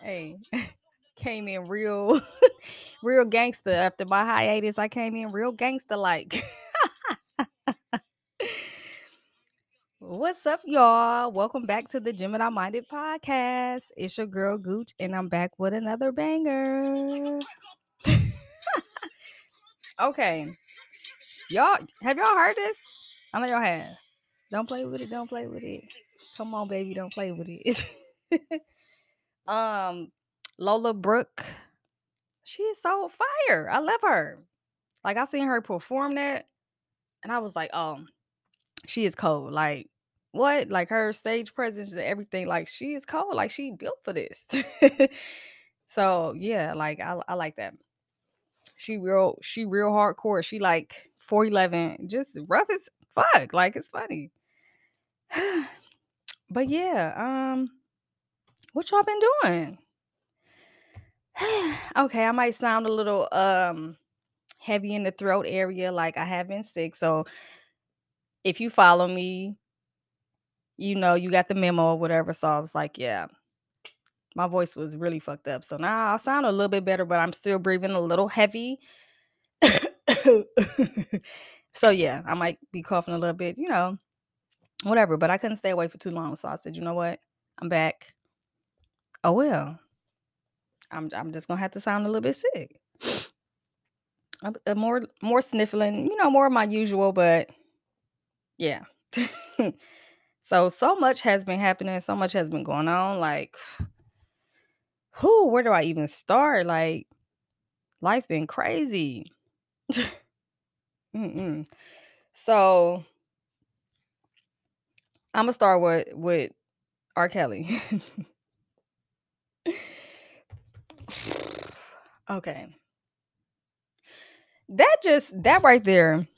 Hey, came in real, real gangster after my hiatus. I came in real gangster like. What's up, y'all? Welcome back to the Gemini Minded Podcast. It's your girl Gooch, and I'm back with another banger. okay, y'all, have y'all heard this? I know y'all have. Don't play with it. Don't play with it. Come on, baby, don't play with it. um, Lola Brooke, she is so fire. I love her. Like I seen her perform that, and I was like, oh, she is cold. Like what? Like her stage presence and everything. Like she is cold. Like she built for this. so yeah, like I, I like that. She real, she real hardcore. She like 411, just rough as fuck. Like it's funny. but yeah, um, what y'all been doing? okay, I might sound a little um heavy in the throat area, like I have been sick. So if you follow me, you know you got the memo or whatever. So I was like, yeah, my voice was really fucked up. So now I sound a little bit better, but I'm still breathing a little heavy. so yeah, I might be coughing a little bit, you know, whatever. But I couldn't stay away for too long. So I said, you know what? I'm back. Oh well. I'm I'm just gonna have to sound a little bit sick. More more sniffling, you know, more of my usual, but yeah. so so much has been happening, so much has been going on. Like, who? Where do I even start? Like, life been crazy. Mm-mm. So I'm gonna start with with R. Kelly. okay. That just that right there,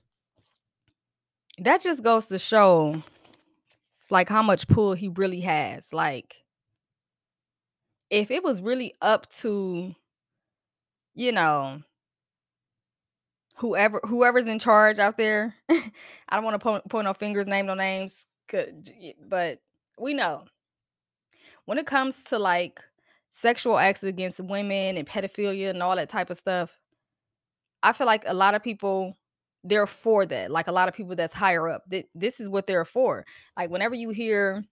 that just goes to show like how much pull he really has. Like if it was really up to, you know, whoever whoever's in charge out there, I don't want to point, point no fingers, name no names, but we know when it comes to like sexual acts against women and pedophilia and all that type of stuff, I feel like a lot of people they're for that. Like a lot of people that's higher up, th- this is what they're for. Like whenever you hear,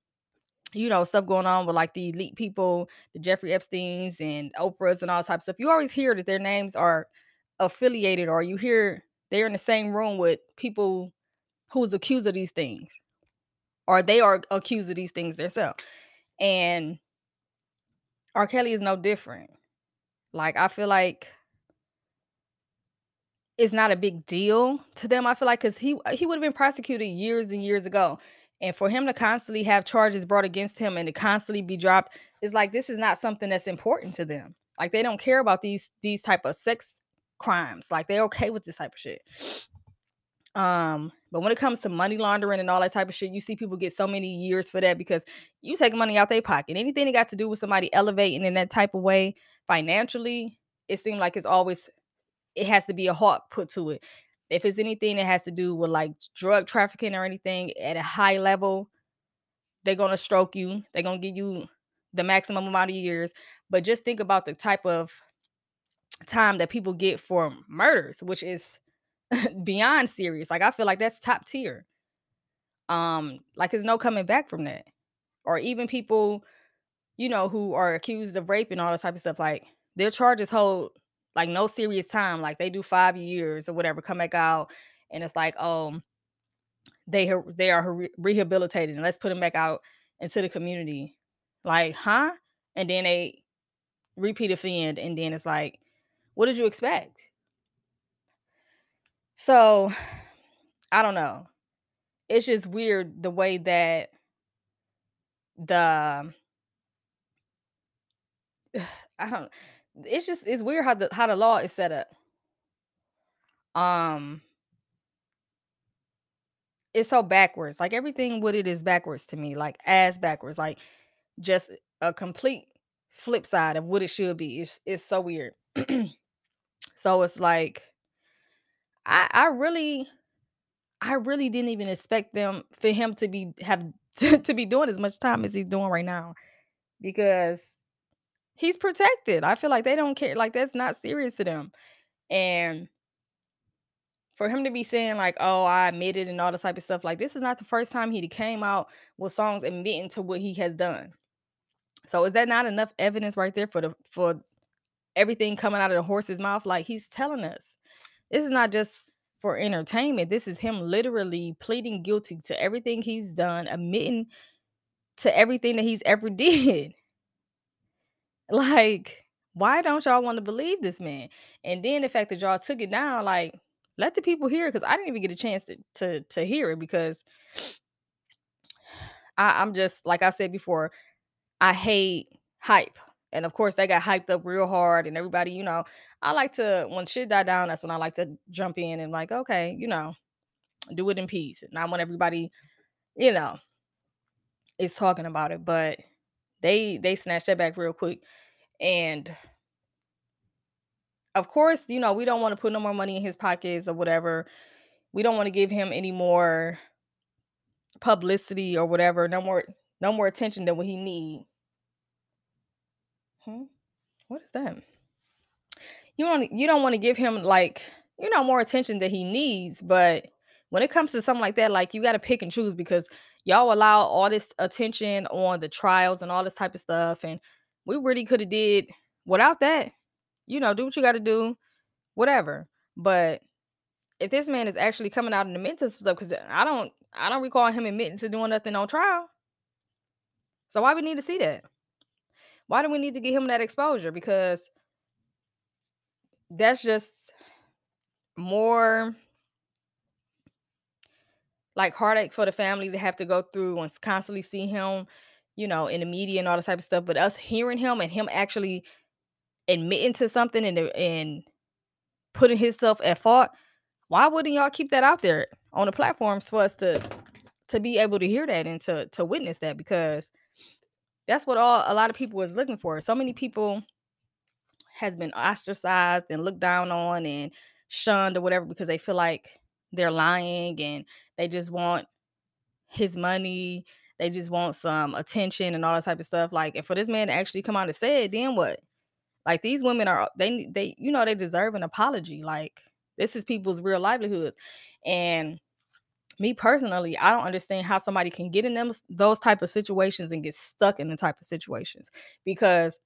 you know, stuff going on with like the elite people, the Jeffrey Epstein's and Oprah's and all types of stuff, you always hear that their names are affiliated, or you hear they're in the same room with people who's accused of these things, or they are accused of these things themselves. And R. Kelly is no different. Like I feel like it's not a big deal to them. I feel like because he he would have been prosecuted years and years ago, and for him to constantly have charges brought against him and to constantly be dropped is like this is not something that's important to them. Like they don't care about these these type of sex crimes. Like they're okay with this type of shit. Um, but when it comes to money laundering and all that type of shit, you see people get so many years for that because you take money out their pocket. Anything that got to do with somebody elevating in that type of way financially, it seemed like it's always it has to be a heart put to it. If it's anything that has to do with like drug trafficking or anything at a high level, they're gonna stroke you. They're gonna give you the maximum amount of years. But just think about the type of time that people get for murders, which is beyond serious. Like I feel like that's top tier. Um, like there's no coming back from that. Or even people, you know, who are accused of rape and all this type of stuff, like their charges hold like no serious time. Like they do five years or whatever, come back out, and it's like, um, they they are rehabilitated, and let's put them back out into the community. Like, huh? And then they repeat offend, and then it's like, what did you expect? So, I don't know. It's just weird the way that the I don't it's just it's weird how the how the law is set up. Um it's so backwards. Like everything with it is backwards to me, like as backwards, like just a complete flip side of what it should be. It's it's so weird. so it's like I I really I really didn't even expect them for him to be have to, to be doing as much time as he's doing right now because he's protected. I feel like they don't care. Like that's not serious to them. And for him to be saying like, "Oh, I admitted" and all this type of stuff, like this is not the first time he came out with songs admitting to what he has done. So is that not enough evidence right there for the for everything coming out of the horse's mouth? Like he's telling us. This is not just for entertainment. This is him literally pleading guilty to everything he's done, admitting to everything that he's ever did. Like, why don't y'all want to believe this man? And then the fact that y'all took it down, like, let the people hear it because I didn't even get a chance to to, to hear it because I, I'm just like I said before, I hate hype. And of course, they got hyped up real hard, and everybody, you know, I like to when shit die down. That's when I like to jump in and like, okay, you know, do it in peace. And I want everybody, you know, is talking about it, but they they snatched that back real quick, and of course, you know, we don't want to put no more money in his pockets or whatever. We don't want to give him any more publicity or whatever. No more, no more attention than what he need. Hmm? What is that? You want you don't want to give him like you know more attention than he needs, but when it comes to something like that, like you got to pick and choose because y'all allow all this attention on the trials and all this type of stuff, and we really could have did without that. You know, do what you got to do, whatever. But if this man is actually coming out and admitting to stuff, because I don't, I don't recall him admitting to doing nothing on trial. So why we need to see that? Why do we need to give him that exposure? Because that's just more like heartache for the family to have to go through and constantly see him, you know, in the media and all this type of stuff. But us hearing him and him actually admitting to something and uh, and putting himself at fault, why wouldn't y'all keep that out there on the platforms for us to to be able to hear that and to to witness that? Because that's what all a lot of people is looking for. So many people has been ostracized and looked down on and shunned or whatever because they feel like they're lying and they just want his money. They just want some attention and all that type of stuff. Like, and for this man to actually come out and say it, then what? Like these women are they they you know they deserve an apology. Like this is people's real livelihoods. And me personally, I don't understand how somebody can get in them those type of situations and get stuck in the type of situations because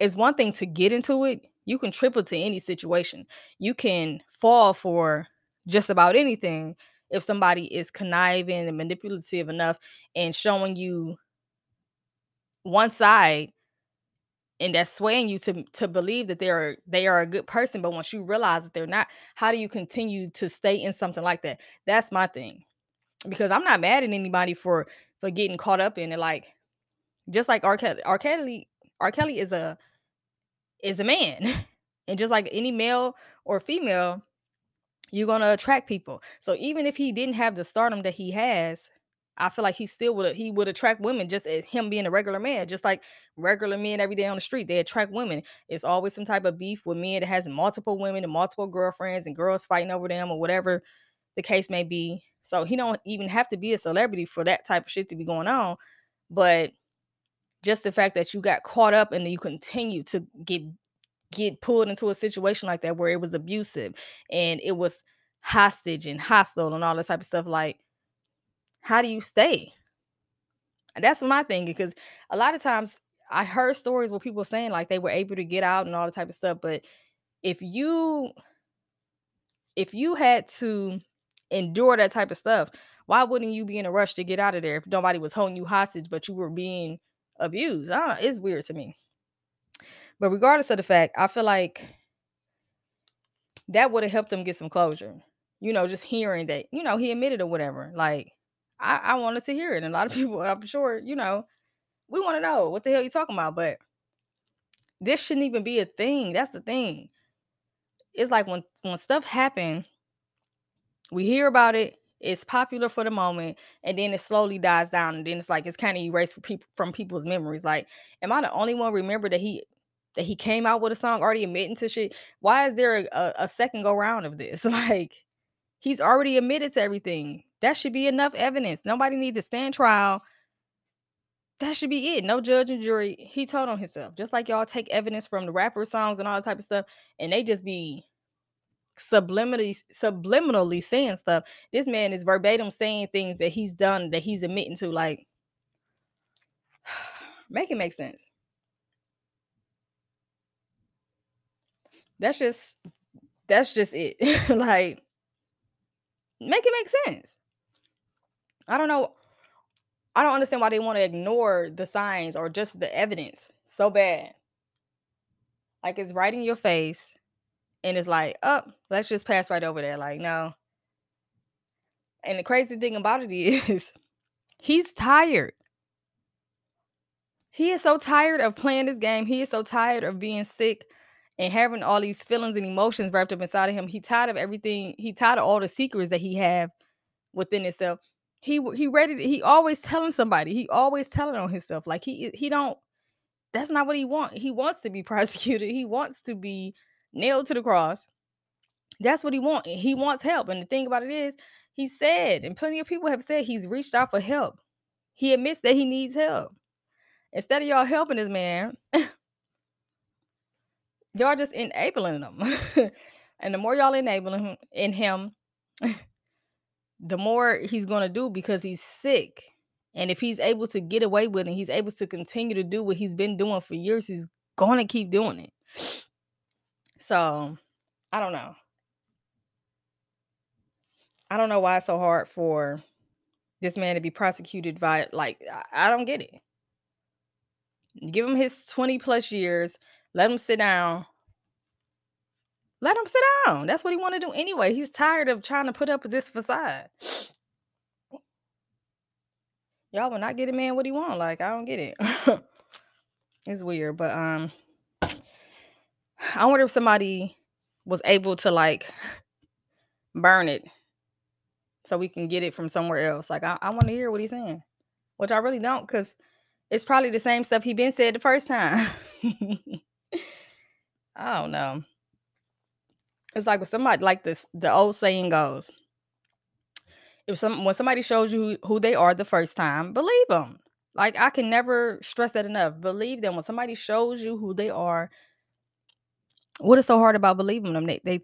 it's one thing to get into it. You can triple to any situation. You can fall for just about anything if somebody is conniving and manipulative enough and showing you one side and that's swaying you to to believe that they're they are a good person but once you realize that they're not how do you continue to stay in something like that? That's my thing because i'm not mad at anybody for for getting caught up in it like just like r kelly r kelly r kelly is a is a man and just like any male or female you're gonna attract people so even if he didn't have the stardom that he has I feel like he still would he would attract women just as him being a regular man, just like regular men every day on the street. They attract women. It's always some type of beef with men that has multiple women and multiple girlfriends and girls fighting over them or whatever the case may be. So he don't even have to be a celebrity for that type of shit to be going on. But just the fact that you got caught up and you continue to get get pulled into a situation like that where it was abusive and it was hostage and hostile and all that type of stuff like how do you stay? And that's my thing because a lot of times I heard stories where people saying like they were able to get out and all the type of stuff, but if you if you had to endure that type of stuff, why wouldn't you be in a rush to get out of there if nobody was holding you hostage but you were being abused? I it's weird to me. But regardless of the fact, I feel like that would have helped him get some closure. You know, just hearing that, you know, he admitted or whatever. Like I, I wanted to hear it. And a lot of people, I'm sure, you know, we want to know what the hell you talking about. But this shouldn't even be a thing. That's the thing. It's like when when stuff happen, we hear about it, It's popular for the moment, and then it slowly dies down, and then it's like it's kind of erased people from people's memories. Like, am I the only one remember that he that he came out with a song already admitting to shit? Why is there a, a, second go round of this? Like, he's already admitted to everything. That should be enough evidence. Nobody needs to stand trial. That should be it. No judge and jury. He told on himself. Just like y'all take evidence from the rapper songs and all that type of stuff, and they just be subliminally subliminally saying stuff. This man is verbatim saying things that he's done that he's admitting to. Like, make it make sense. That's just that's just it. like, make it make sense. I don't know. I don't understand why they want to ignore the signs or just the evidence so bad. Like it's right in your face, and it's like, oh, let's just pass right over there. Like, no. And the crazy thing about it is, he's tired. He is so tired of playing this game. He is so tired of being sick and having all these feelings and emotions wrapped up inside of him. He tired of everything. He tired of all the secrets that he have within himself. He he ready. To, he always telling somebody. He always telling on himself. Like he he don't. That's not what he want. He wants to be prosecuted. He wants to be nailed to the cross. That's what he want. He wants help. And the thing about it is, he said, and plenty of people have said he's reached out for help. He admits that he needs help. Instead of y'all helping this man, y'all just enabling him. and the more y'all enabling him in him, the more he's gonna do because he's sick. And if he's able to get away with it, he's able to continue to do what he's been doing for years, he's gonna keep doing it. So I don't know. I don't know why it's so hard for this man to be prosecuted by like I don't get it. Give him his 20 plus years, let him sit down. Let him sit down. That's what he want to do anyway. He's tired of trying to put up with this facade. Y'all will not get a man what he want. Like, I don't get it. it's weird, but um I wonder if somebody was able to like burn it so we can get it from somewhere else. Like I, I want to hear what he's saying. Which I really don't, because it's probably the same stuff he been said the first time. I don't know. It's like with somebody like this, the old saying goes. If some when somebody shows you who, who they are the first time, believe them. Like I can never stress that enough. Believe them. When somebody shows you who they are, what is so hard about believing them? They they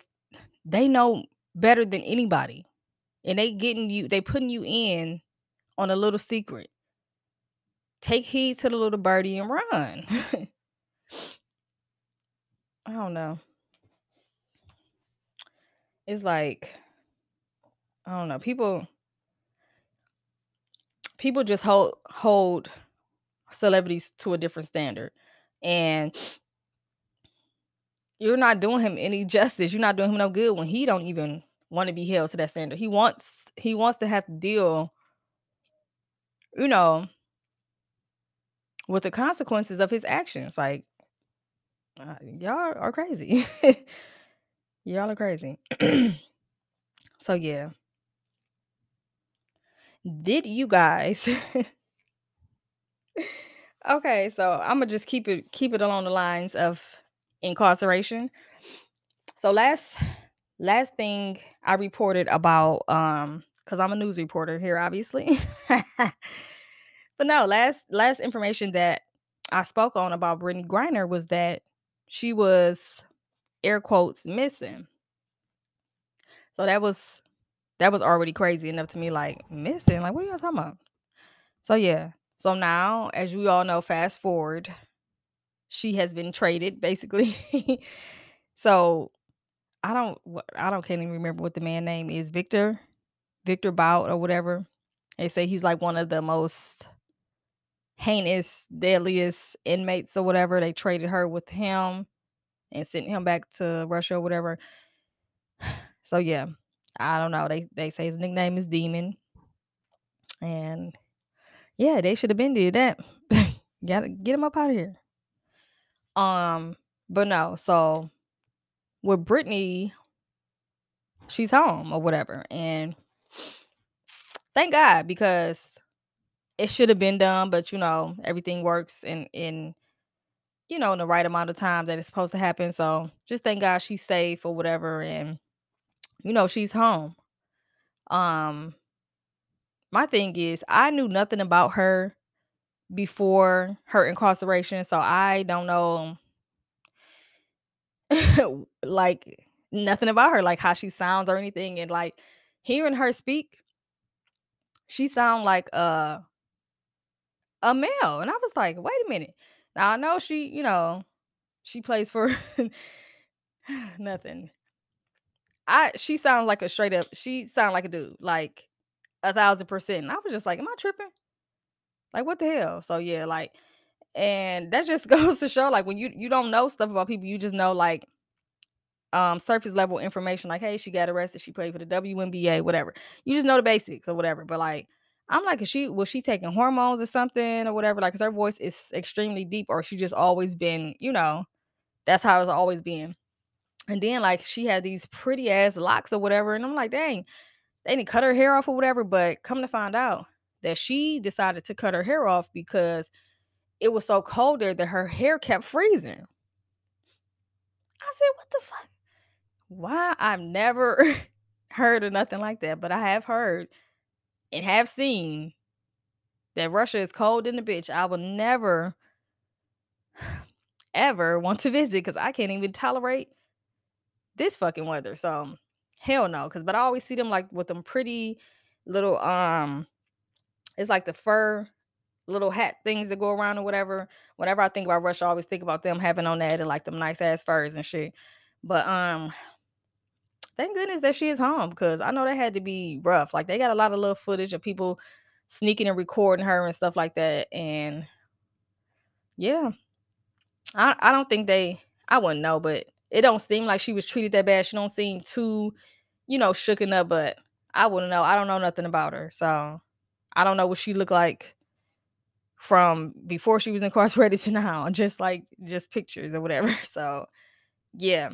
they know better than anybody. And they getting you, they putting you in on a little secret. Take heed to the little birdie and run. I don't know. It's like I don't know. People people just hold hold celebrities to a different standard. And you're not doing him any justice. You're not doing him no good when he don't even want to be held to that standard. He wants he wants to have to deal, you know, with the consequences of his actions. Like uh, y'all are crazy. y'all are crazy. so yeah. Did you guys Okay, so I'm gonna just keep it keep it along the lines of incarceration. So last last thing I reported about um because I'm a news reporter here, obviously. but no, last last information that I spoke on about Brittney Griner was that she was air quotes missing. So that was that was already crazy enough to me, like missing. Like, what are y'all talking about? So yeah. So now, as you all know, fast forward, she has been traded basically. so I don't I don't can't even remember what the man name is. Victor, Victor Bout or whatever. They say he's like one of the most heinous, deadliest inmates or whatever. They traded her with him and sent him back to Russia or whatever. So yeah, I don't know. They they say his nickname is Demon. And yeah, they should have been did that. Gotta get him up out of here. Um, but no, so with Brittney, she's home or whatever. And thank God because it should have been done, but you know, everything works in in you know, in the right amount of time that it's supposed to happen. So just thank God she's safe or whatever and you know, she's home. Um my thing is I knew nothing about her before her incarceration, so I don't know like nothing about her, like how she sounds or anything. And like hearing her speak, she sound like a a male. And I was like, wait a minute. Now I know she, you know, she plays for nothing. I she sounds like a straight up, she sound like a dude, like a thousand percent. And I was just like, am I tripping? Like what the hell? So yeah, like and that just goes to show like when you you don't know stuff about people, you just know like um surface level information like hey she got arrested she played for the WNBA whatever you just know the basics or whatever but like I'm like is she was she taking hormones or something or whatever? Like cuz her voice is extremely deep or she just always been you know that's how it's always been. And then like she had these pretty ass locks or whatever and I'm like dang they didn't cut her hair off or whatever but come to find out that she decided to cut her hair off because it was so cold there that her hair kept freezing. I said what the fuck? Why I've never heard of nothing like that, but I have heard and have seen that Russia is cold in the bitch. I will never ever want to visit because I can't even tolerate this fucking weather. So hell no. Cause but I always see them like with them pretty little um it's like the fur little hat things that go around or whatever. Whenever I think about Russia, I always think about them having on that and like them nice ass furs and shit. But um Thank goodness that she is home because I know that had to be rough. Like they got a lot of little footage of people sneaking and recording her and stuff like that. And yeah, I I don't think they I wouldn't know, but it don't seem like she was treated that bad. She don't seem too, you know, shooken up, but I wouldn't know. I don't know nothing about her. So I don't know what she looked like from before she was incarcerated to now. Just like just pictures or whatever. So yeah.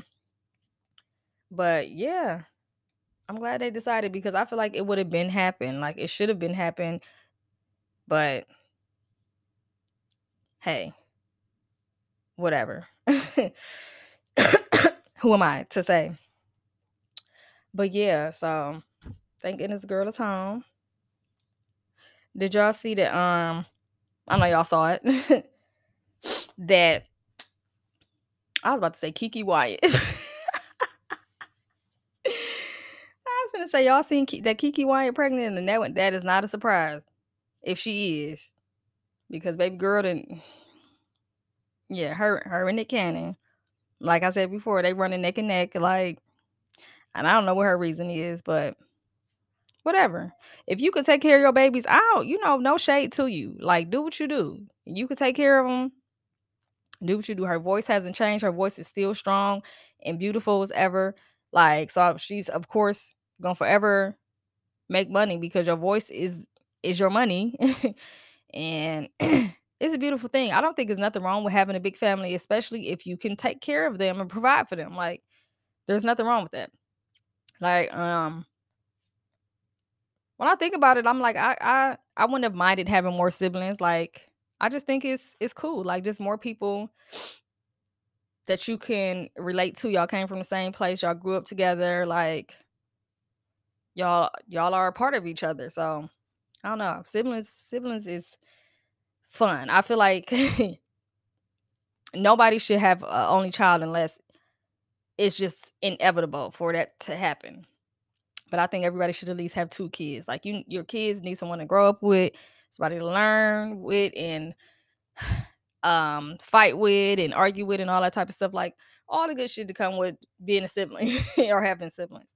But yeah. I'm glad they decided because I feel like it would have been happened. Like it should have been happened. but hey, whatever. Who am I to say? But yeah, so thank goodness girl is home. Did y'all see that? Um, I know y'all saw it. that I was about to say Keke Wyatt. I was gonna say y'all seen Ki- that Keke Wyatt pregnant, and that one, that is not a surprise if she is, because baby girl didn't. Yeah, her her and Nick Cannon. Like I said before, they running neck and neck. Like, and I don't know what her reason is, but whatever. If you could take care of your babies out, you know, no shade to you. Like, do what you do. You could take care of them. Do what you do. Her voice hasn't changed. Her voice is still strong and beautiful as ever. Like, so she's of course gonna forever make money because your voice is is your money. and it's a beautiful thing. I don't think there's nothing wrong with having a big family, especially if you can take care of them and provide for them. Like, there's nothing wrong with that. Like, um, when I think about it, I'm like, I I I wouldn't have minded having more siblings. Like, I just think it's it's cool. Like, just more people that you can relate to. Y'all came from the same place. Y'all grew up together. Like, y'all y'all are a part of each other. So I don't know. Siblings siblings is fun. I feel like nobody should have only child unless it's just inevitable for that to happen. But I think everybody should at least have two kids. Like you your kids need someone to grow up with, somebody to learn with and um fight with and argue with and all that type of stuff. Like all the good shit to come with being a sibling or having siblings.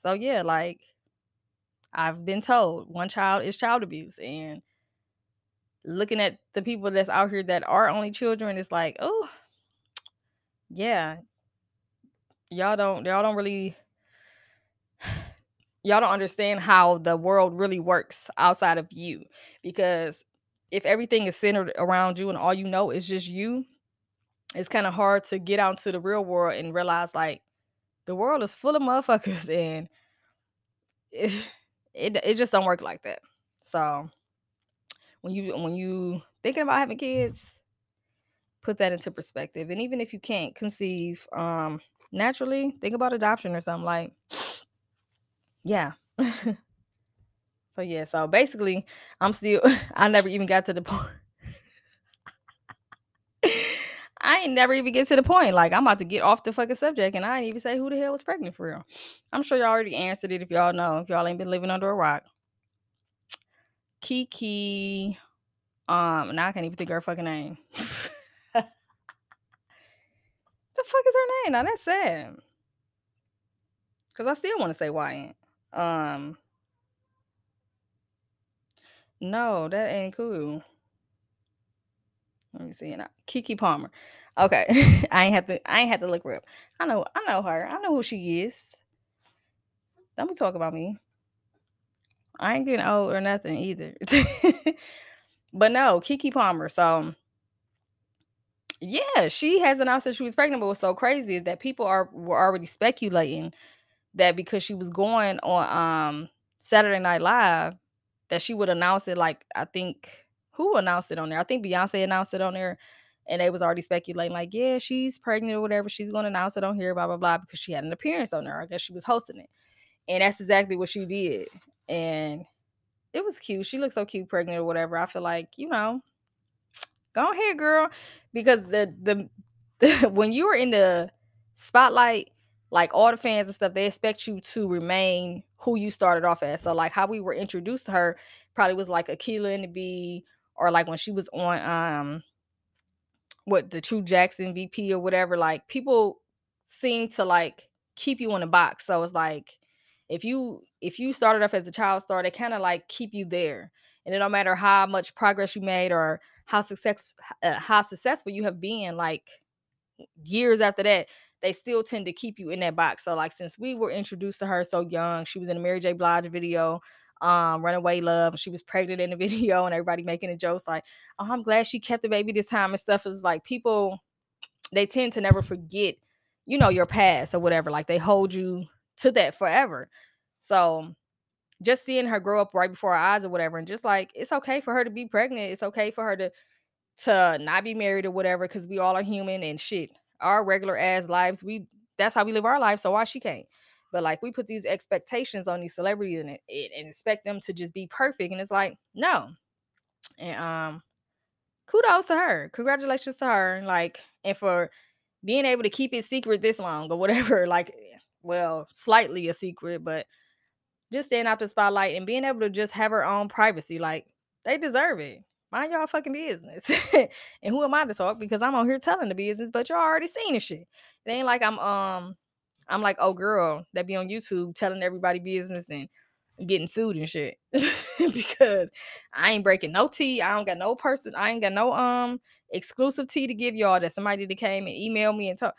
So yeah, like I've been told one child is child abuse and looking at the people that's out here that are only children, it's like, oh, yeah, y'all don't y'all don't really y'all don't understand how the world really works outside of you because if everything is centered around you and all you know is just you it's kind of hard to get out into the real world and realize like the world is full of motherfuckers and it, it it just don't work like that. So when you when you thinking about having kids, put that into perspective. And even if you can't conceive um naturally, think about adoption or something like yeah. so yeah, so basically I'm still I never even got to the point. I ain't never even get to the point. Like I'm about to get off the fucking subject and I ain't even say who the hell was pregnant for real. I'm sure y'all already answered it if y'all know, if y'all ain't been living under a rock. Keke. Um, now I can't even think of her fucking name. the fuck is her name? Now that's sad. Cause I still want to say Wyatt. Um, no, that ain't cool. Let me see. Keke Palmer. Okay, I ain't have to. I ain't have to look her up. I know. I know her. I know who she is. Don't be talk about me. I ain't getting old or nothing either. but no, Keke Palmer. So yeah, she has announced that she was pregnant. But what's so crazy is that people are were already speculating that because she was going on um Saturday Night Live, that she would announce it. Like I think who announced it on there? I think Beyonce announced it on there, and they was already speculating like, yeah, she's pregnant or whatever. She's going to announce it on here, blah blah blah, because she had an appearance on there. I guess she was hosting it, and that's exactly what she did, and it was cute. She looked so cute, pregnant or whatever. I feel like you know, go ahead, girl, because the the when you were in the spotlight like all the fans and stuff, they expect you to remain who you started off as. So like how we were introduced to her probably was like Akeelah and the Bee, or like when she was on um what the True Jackson VP or whatever. Like people seem to like keep you in a box. So it's like if you if you started off as a child star, they kind of like keep you there. And it don't matter how much progress you made or how success uh, how successful you have been, like years after that, they still tend to keep you in that box. So like since we were introduced to her so young, she was in a Mary J. Blige video, um, Runaway Love. She was pregnant in the video, and everybody making a jokes like, "Oh, I'm glad she kept the baby this time" and stuff. Is like people, they tend to never forget, you know, your past or whatever. Like they hold you to that forever. So just seeing her grow up right before our eyes or whatever, and just like it's okay for her to be pregnant. It's okay for her to to not be married or whatever, because we all are human and shit our regular ass lives. We that's how we live our life. So why she can't? But like we put these expectations on these celebrities and, and expect them to just be perfect, and it's like no. And um, kudos to her. Congratulations to her. Like and for being able to keep it secret this long or whatever. Like, well, slightly a secret, but just staying out the spotlight and being able to just have her own privacy. Like they deserve it mind y'all fucking business. and who am I to talk? Because I'm on here telling the business, but y'all already seen the shit. It ain't like I'm um I'm like, oh girl, that be on YouTube telling everybody business and getting sued and shit. because I ain't breaking no tea. I don't got no person, I ain't got no um exclusive tea to give y'all that somebody that came and emailed me and talk.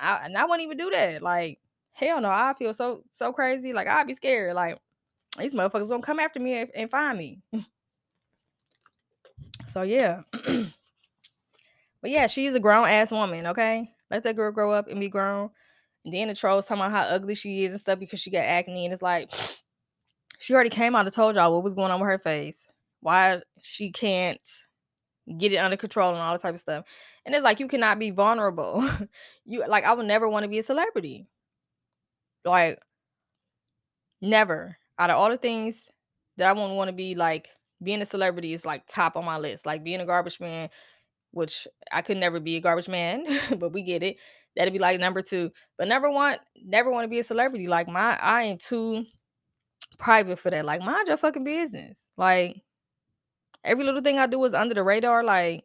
I, and I won't even do that. Like, hell no, I feel so so crazy. Like I'd be scared. Like these motherfuckers gonna come after me and, and find me. So yeah. but yeah, she's a grown ass woman, okay? Let that girl grow up and be grown. And then the trolls talking about how ugly she is and stuff because she got acne. And it's like she already came out and told y'all what was going on with her face. Why she can't get it under control and all that type of stuff. And it's like you cannot be vulnerable. you like I would never want to be a celebrity. Like never. Out of all the things that I wouldn't want to be like being a celebrity is like top on my list. Like being a garbage man, which I could never be a garbage man, but we get it. That'd be like number two. But number one, never want to be a celebrity. Like my, I am too private for that. Like mind your fucking business. Like every little thing I do is under the radar. Like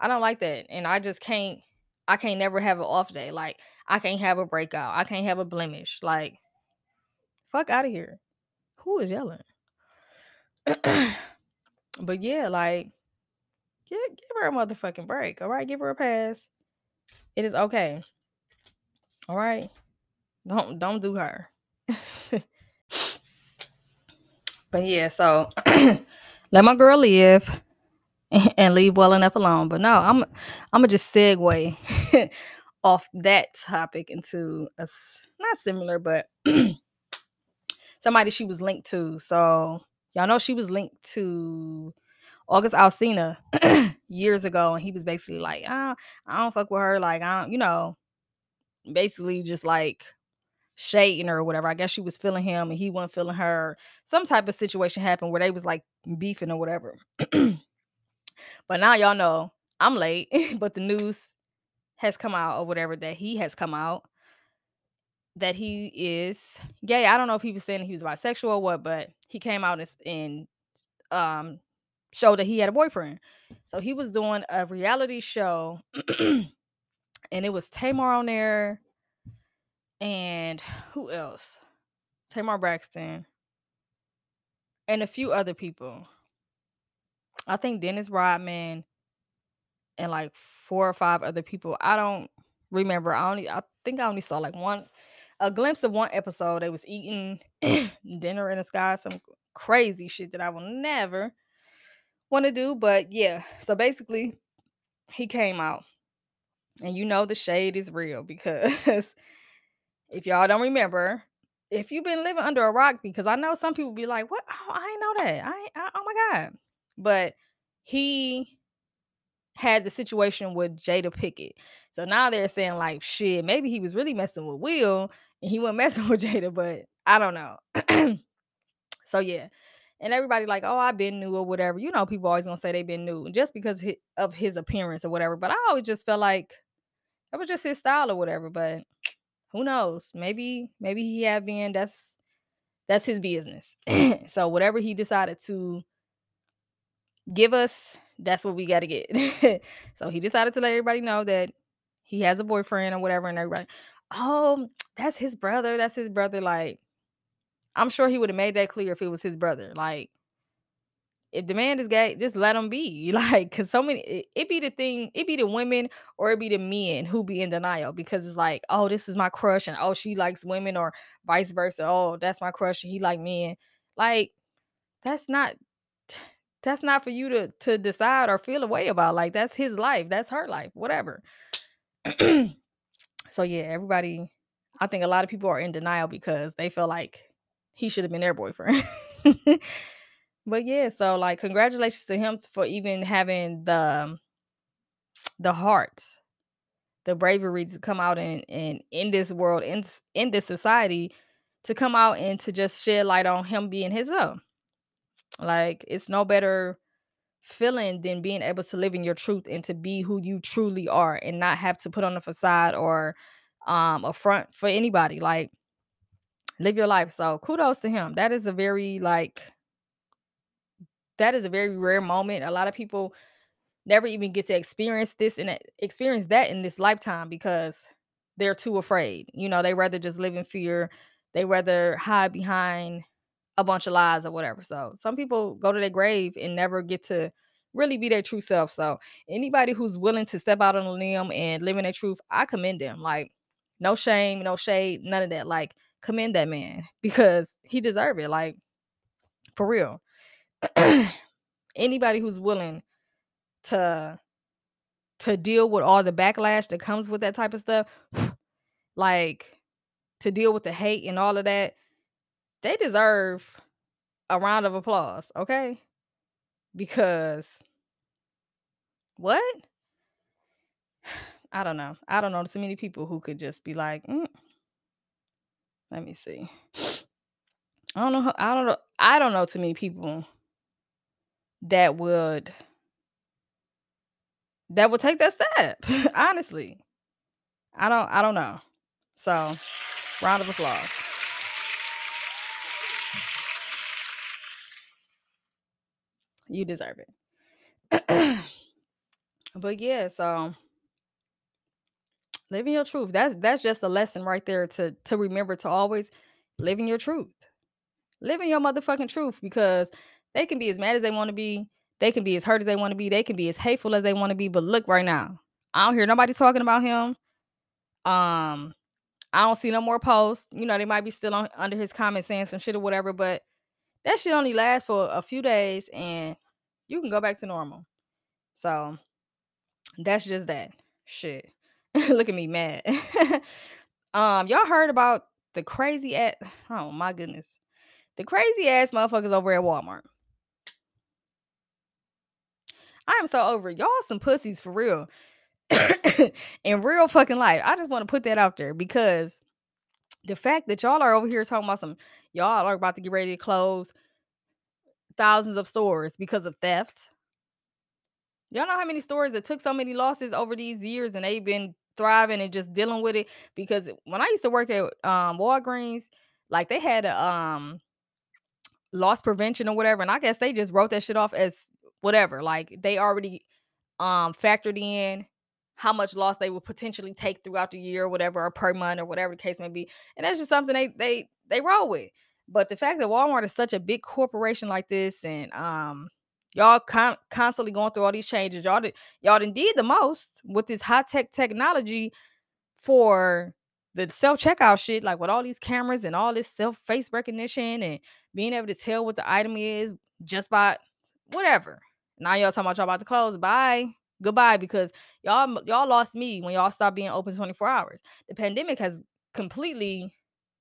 I don't like that, and I just can't. I can't never have an off day. Like I can't have a breakout. I can't have a blemish. Like fuck out of here. Who is yelling? But yeah, like give give her a motherfucking break. All right, give her a pass. It is okay. All right. Don't don't do her. but yeah, so let my girl live and leave well enough alone. But no, I'm I'm gonna just segue off that topic into a not similar, but somebody she was linked to. So y'all know she was linked to August Alsina years ago, and he was basically like, oh, I don't fuck with her. Like, I don't, you know, basically just like shading her or whatever. I guess she was feeling him and he wasn't feeling her. Some type of situation happened where they was like beefing or whatever. but now y'all know I'm late, but the news has come out or whatever that he has come out that he is gay. I don't know if he was saying he was bisexual or what, but he came out and, and um showed that he had a boyfriend. So he was doing a reality show and it was Tamar on there and who else? Tamar Braxton and a few other people. I think Dennis Rodman and like four or five other people. I don't remember. I only I think I only saw like one a glimpse of one episode. They was eating dinner in the sky, some crazy shit that I will never want to do. But yeah, so basically he came out. And you know the shade is real because if y'all don't remember, if you've been living under a rock, because I know some people be like, "What? Oh, I ain't know that. I, I oh my god!" But he had the situation with Jada Pickett. So now they're saying like, shit, maybe he was really messing with Will and he wasn't messing with Jada, but I don't know. so yeah. And everybody like, oh, I've been new or whatever. You know, people always gonna say they've been new just because of his appearance or whatever. But I always just felt like that was just his style or whatever. But who knows? Maybe, maybe he had been. That's that's his business. so whatever he decided to give us, that's what we got to get. so he decided to let everybody know that he has a boyfriend or whatever, and everybody, oh, that's his brother. That's his brother. Like, I'm sure he would have made that clear if it was his brother. Like, if the man is gay, just let him be. Like, cause so many, it, be the thing, it be the women or it be the men who be in denial because it's like, oh, this is my crush, and oh, she likes women, or vice versa. Oh, that's my crush, and he like men. Like, that's not that's not for you to to decide or feel a way about. Like that's his life, that's her life, whatever. so yeah, everybody I think a lot of people are in denial because they feel like he should have been their boyfriend. but yeah, so like congratulations to him for even having the the heart, the bravery to come out and and in this world, in in this society, to come out and to just shed light on him being his own. Like it's no better feeling than being able to live in your truth and to be who you truly are and not have to put on a facade or um a front for anybody. Like live your life. So kudos to him. That is a very like that is a very rare moment. A lot of people never even get to experience this and experience that in this lifetime because they're too afraid. You know, they rather just live in fear. They rather hide behind a bunch of lies or whatever. So some people go to their grave and never get to really be their true self. So anybody who's willing to step out on a limb and live in their truth, I commend them. Like no shame, no shade, none of that. Like commend that man because he deserve it. Like for real. anybody who's willing to to deal with all the backlash that comes with that type of stuff, like to deal with the hate and all of that, they deserve a round of applause, okay? Because what? I don't know. I don't know There's so many people who could just be like, mm. Let me see. I don't know. I don't know. I don't know too many people that would that would take that step. Honestly, I don't. I don't know. So, round of applause. You deserve it. but yeah, so living your truth. That's that's just a lesson right there to to remember to always living your truth. Living your motherfucking truth because they can be as mad as they want to be. They can be as hurt as they want to be. They can be as hateful as they want to be. But look right now. I don't hear nobody talking about him. Um, I don't see no more posts. You know, they might be still on under his comments saying some shit or whatever, but that shit only lasts for a few days and you can go back to normal. So that's just that shit. Look at me mad. um, y'all heard about the crazy at oh my goodness. The crazy ass motherfuckers over at Walmart. I am so over it. y'all some pussies for real. In real fucking life. I just want to put that out there because the fact that y'all are over here talking about some y'all are about to get ready to close thousands of stores because of theft. Y'all know how many stores that took so many losses over these years and they've been thriving and just dealing with it because when I used to work at um Walgreens, like they had a um loss prevention or whatever and I guess they just wrote that shit off as whatever. Like they already um factored in how much loss they would potentially take throughout the year or whatever or per month or whatever the case may be. And that's just something they they they roll with. But the fact that Walmart is such a big corporation like this and um y'all con- constantly going through all these changes, y'all did y'all did the most with this high tech technology for the self checkout shit, like with all these cameras and all this self face recognition and being able to tell what the item is just by whatever. Now y'all talking about y'all about to close. Bye. Goodbye. Because y'all y'all lost me when y'all stopped being open 24 hours. The pandemic has completely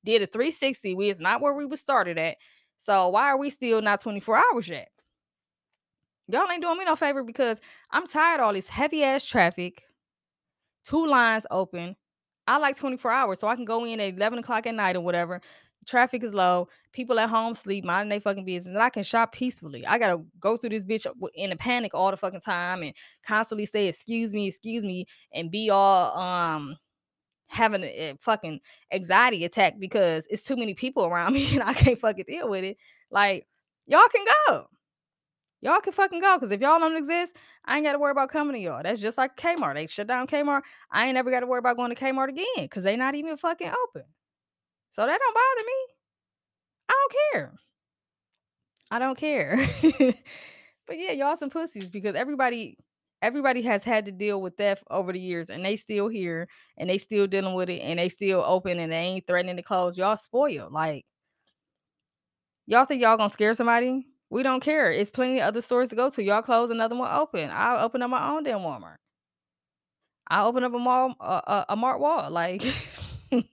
did a 360. We is not where we was started at. So why are we still not 24 hours yet? Y'all ain't doing me no favor because I'm tired of all this heavy ass traffic, two lines open. I like 24 hours so I can go in at 11 o'clock at night or whatever. Traffic is low. People at home sleep, minding their fucking business, and I can shop peacefully. I gotta go through this bitch in a panic all the fucking time and constantly say "excuse me, excuse me" and be all um having a, a fucking anxiety attack because it's too many people around me and I can't fucking deal with it. Like y'all can go. Y'all can fucking go because if y'all don't exist, I ain't got to worry about coming to y'all. That's just like Kmart. They shut down Kmart. I ain't never got to worry about going to Kmart again because they not even fucking open. So that don't bother me. I don't care. I don't care. but yeah, y'all some pussies because everybody everybody has had to deal with theft over the years and they still here and they still dealing with it and they still open and they ain't threatening to close. Y'all spoiled. Like y'all think y'all gonna scare somebody? We don't care. It's plenty of other stores to go to. Y'all close another one open. I'll open up my own damn Walmart. I'll open up a mall a, a, a Mart wall. Like but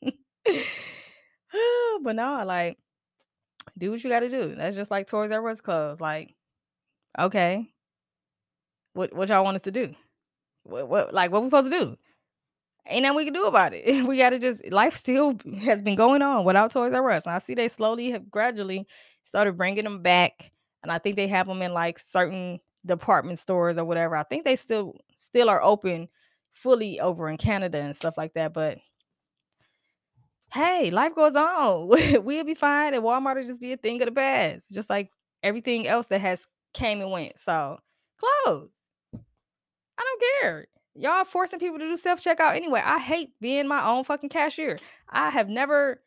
no, like do what you got to do. That's just like Toys R Us closed. Like, okay, what what y'all want us to do? What what like what we supposed to do? Ain't nothing we can do about it. we got to just life still has been going on without Toys R Us. And I see they slowly have gradually started bringing them back, and I think they have them in like certain department stores or whatever. I think they still still are open fully over in Canada and stuff like that, but hey, life goes on. we'll be fine, and Walmart will just be a thing of the past, just like everything else that has came and went. So close. I don't care. Y'all forcing people to do self checkout anyway. I hate being my own fucking cashier. I have never,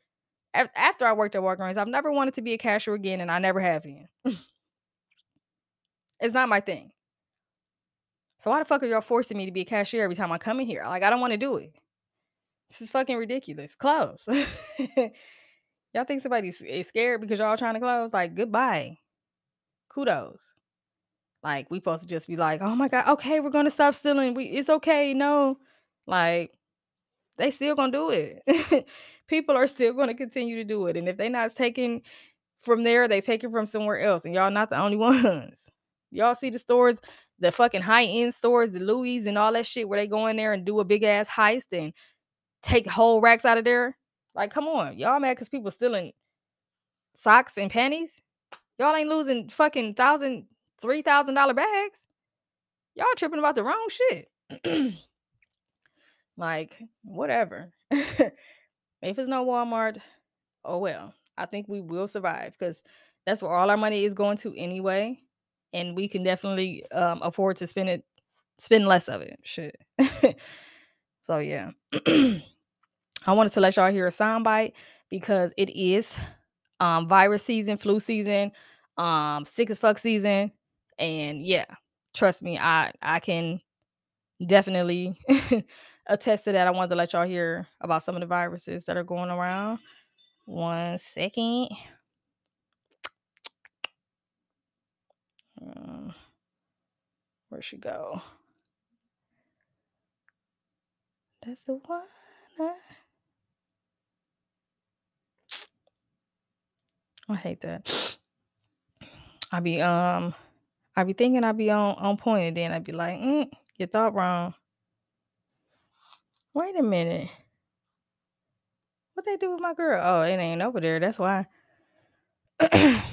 after I worked at Walgreens, I've never wanted to be a cashier again, and I never have been. it's not my thing. So why the fuck are y'all forcing me to be a cashier every time I come in here? Like I don't want to do it. This is fucking ridiculous. Close. y'all think somebody is scared because y'all trying to close? Like, goodbye. Kudos. Like, we supposed to just be like, oh my God, okay, we're gonna stop stealing. We it's okay, no. Like, they still gonna do it. People are still gonna continue to do it. And if they not taking from there, they take it from somewhere else. And y'all not the only ones. Y'all see the stores, the fucking high-end stores, the Louis and all that shit where they go in there and do a big ass heist and take whole racks out of there. Like, come on, y'all mad because people stealing socks and panties? Y'all ain't losing fucking thousand, three thousand dollar bags. Y'all tripping about the wrong shit. like, whatever. if it's no Walmart, oh well. I think we will survive because that's where all our money is going to anyway. And we can definitely um, afford to spend it, spend less of it. Shit. so yeah. I wanted to let y'all hear a soundbite because it is um virus season, flu season, um sick as fuck season, and yeah, trust me, I I can definitely attest to that. I wanted to let y'all hear about some of the viruses that are going around. One second. Um, where she go? That's the one. I hate that. I be um I be thinking I be on on point and then I be like, mm, you thought wrong. Wait a minute. What they do with my girl? Oh, it ain't over there. That's why. Everyone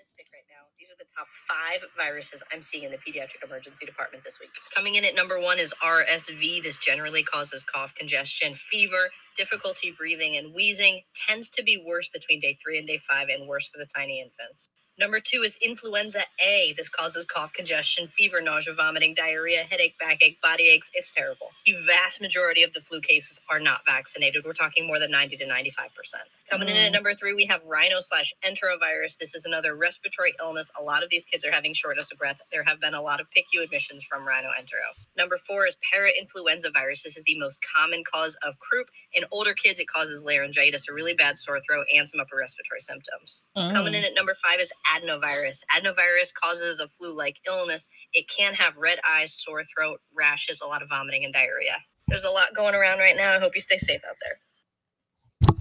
is sick right now. These are the top five viruses I'm seeing in the pediatric emergency department this week. Coming in at number one is RSV. This generally causes cough, congestion, fever, difficulty breathing, and wheezing. Tends to be worse between day three and day five, and worse for the tiny infants. Number two is influenza A. This causes cough, congestion, fever, nausea, vomiting, diarrhea, headache, backache, body aches. It's terrible. The vast majority of the flu cases are not vaccinated. We're talking more than 90 to 95%. Coming in at Mm. number three, we have rhino slash enterovirus. This is another respiratory illness. A lot of these kids are having shortness of breath. There have been a lot of PICU admissions from rhino entero. Number four is parainfluenza virus. This is the most common cause of croup. In older kids, it causes laryngitis, a really bad sore throat, and some upper respiratory symptoms. Coming in Mm. at number five is adenovirus. Adenovirus causes a flu like illness. It can have red eyes, sore throat, rashes, a lot of vomiting, and diarrhea. There's a lot going around right now. I hope you stay safe out there.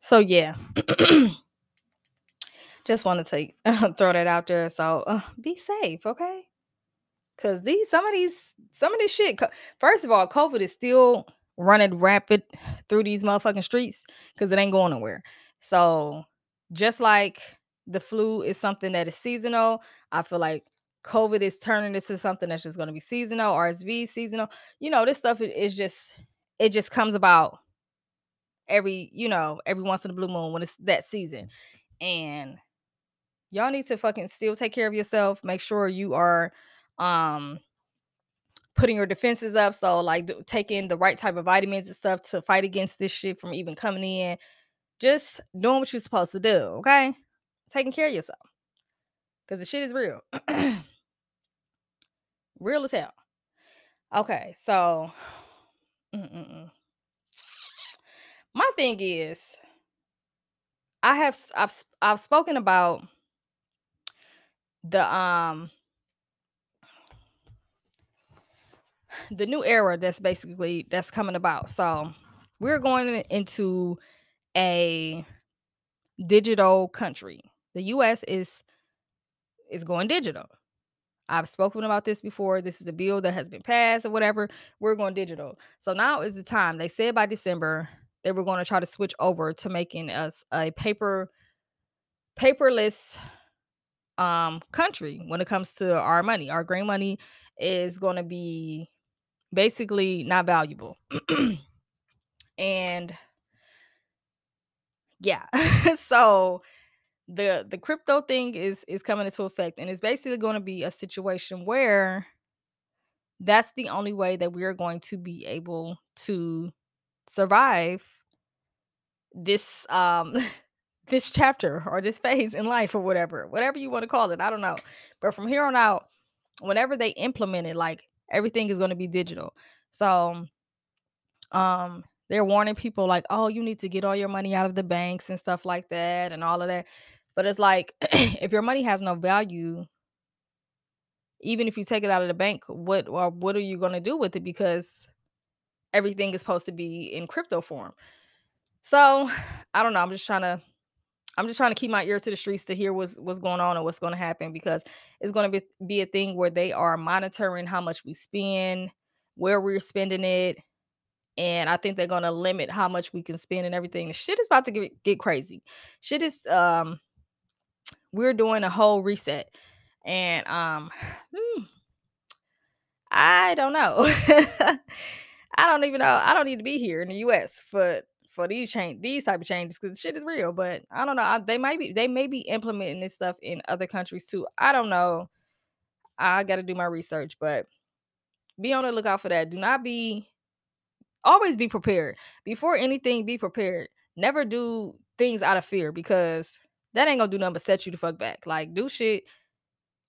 So yeah. Just wanted to throw that out there. So uh, be safe, okay? Cause these some of these some of this shit. First of all, COVID is still running rapid through these motherfucking streets because it ain't going nowhere. So just like the flu is something that is seasonal, I feel like COVID is turning into something that's just going to be seasonal. RSV seasonal. You know, this stuff is just it just comes about every you know every once in a blue moon when it's that season, and y'all need to fucking still take care of yourself. Make sure you are um putting your defenses up. So like taking the right type of vitamins and stuff to fight against this shit from even coming in. Just doing what you're supposed to do, okay? Taking care of yourself. Cause the shit is real. real as hell. Okay, so mm-mm-mm. my thing is I have I've I've spoken about the um the new era that's basically that's coming about. So we're going into a digital country. The US is is going digital. I've spoken about this before. This is the bill that has been passed or whatever. We're going digital. So now is the time. They said by December they were going to try to switch over to making us a paper paperless um country when it comes to our money. Our green money is going to be basically not valuable. and yeah. so the the crypto thing is is coming into effect and it's basically going to be a situation where that's the only way that we're going to be able to survive this um this chapter or this phase in life or whatever whatever you want to call it i don't know. But from here on out whenever they implement it like everything is going to be digital. So um they're warning people like oh you need to get all your money out of the banks and stuff like that and all of that but it's like if your money has no value even if you take it out of the bank what or what are you going to do with it because everything is supposed to be in crypto form so i don't know i'm just trying to i'm just trying to keep my ear to the streets to hear what's what's going on and what's going to happen because it's going to be, be a thing where they are monitoring how much we spend where we're spending it and I think they're gonna limit how much we can spend and everything. Shit is about to get get crazy. Shit is um we're doing a whole reset, and um hmm, I don't know. I don't even know. I don't need to be here in the U.S. for for these change these type of changes because shit is real. But I don't know. I, they might be they may be implementing this stuff in other countries too. I don't know. I got to do my research, but be on the lookout for that. Do not be always be prepared. Before anything, be prepared. Never do things out of fear because that ain't gonna do nothing but set you the fuck back. Like do shit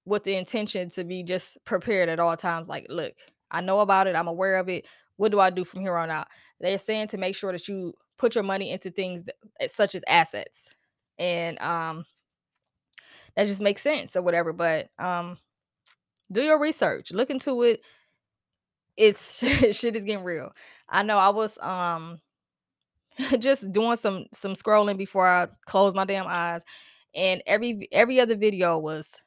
with the intention to be just prepared at all times. Like, look, I know about it, I'm aware of it. What do I do from here on out? They're saying to make sure that you put your money into things that, eh, such as assets. And um that just makes sense or whatever. But um do your research, look into it. It's shit is getting real. I know I was um just doing some some scrolling before I close my damn eyes, and every every other video was,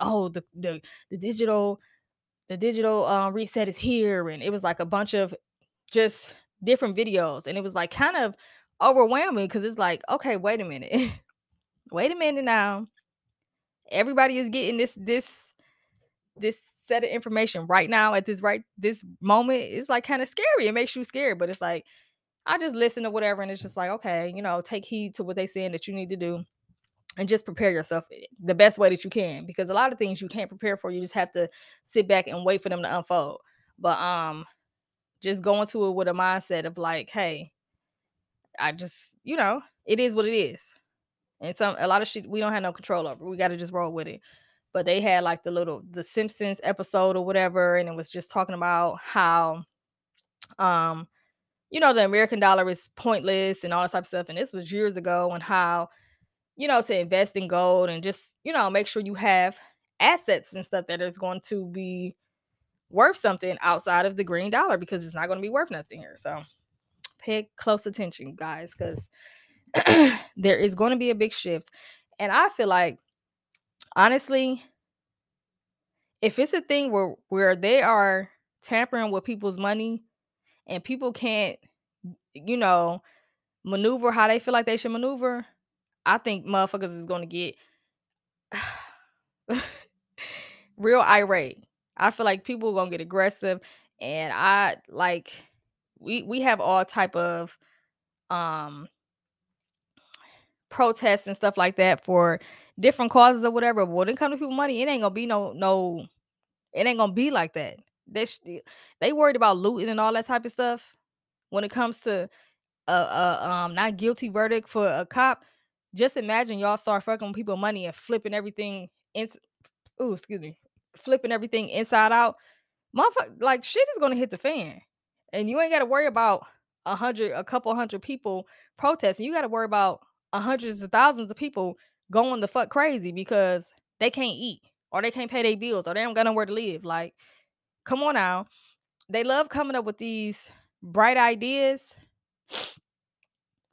oh the the the digital the digital uh, reset is here, and it was like a bunch of just different videos, and it was like kind of overwhelming because it's like, okay, wait a minute, wait a minute now. Everybody is getting this this this set of information right now at this right this moment. It's like kind of scary. It makes you scared, but it's like I just listen to whatever, and it's just like, okay, you know, take heed to what they saying that you need to do, and just prepare yourself eh, the best way that you can. Because a lot of things you can't prepare for, you just have to sit back and wait for them to unfold. But um, just go into it with a mindset of like, hey, I just, you know, it is what it is. And some a lot of shit we don't have no control over. We got to just roll with it. But they had like the little the Simpsons episode or whatever, and it was just talking about how um you know the American dollar is pointless and all that type of stuff. And this was years ago, and how you know to invest in gold and just you know make sure you have assets and stuff that is going to be worth something outside of the green dollar because it's not going to be worth nothing here. So pay close attention, guys, because there is going to be a big shift. And I feel like, honestly, if it's a thing where where they are tampering with people's money and people can't, you know, maneuver how they feel like they should maneuver, I think motherfuckers is to get real irate. I feel like people to get aggressive and I like we we have all type of um protests and stuff like that for different causes or whatever. But when it comes to people money, it ain't gonna be no no. It ain't gonna be like that. They they worried about looting and all that type of stuff. When it comes to a, a um not guilty verdict for a cop, just imagine y'all start fucking people money and flipping everything in. Oh, excuse me, flipping everything inside out. Motherfucker, like shit is gonna hit the fan, and you ain't got to worry about a hundred, a couple hundred people protesting. You got to worry about hundreds of thousands of people going the fuck crazy because they can't eat or they can't pay their bills or they don't got nowhere to live. Like, come on now. They love coming up with these bright ideas,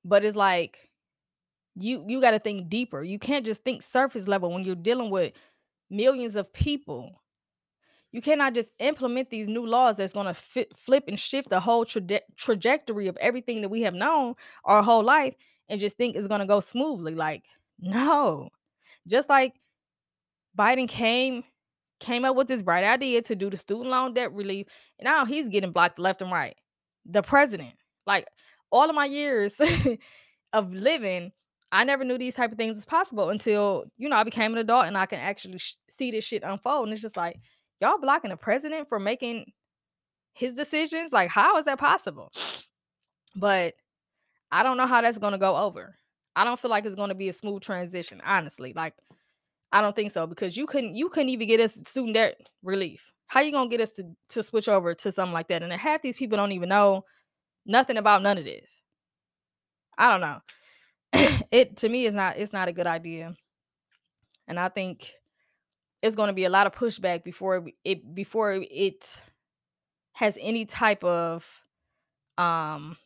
but it's like you you got to think deeper. You can't just think surface level when you're dealing with millions of people. You cannot just implement these new laws that's going to flip and shift the whole traje- trajectory of everything that we have known our whole life and just think it's going to go smoothly. Like, no. Just like Biden came came up with this bright idea to do the student loan debt relief, and now he's getting blocked left and right. The president. Like all of my years of living, I never knew these type of things was possible until, you know, I became an adult and I can actually sh- see this shit unfold. And it's just like, y'all blocking the president for making his decisions? Like, how is that possible? But I don't know how that's going to go over. I don't feel like it's going to be a smooth transition, honestly. Like I don't think so because you couldn't you couldn't even get us student debt relief. How you gonna get us to to switch over to something like that? And half these people don't even know nothing about none of this. I don't know. it to me is not it's not a good idea, and I think it's going to be a lot of pushback before it before it has any type of um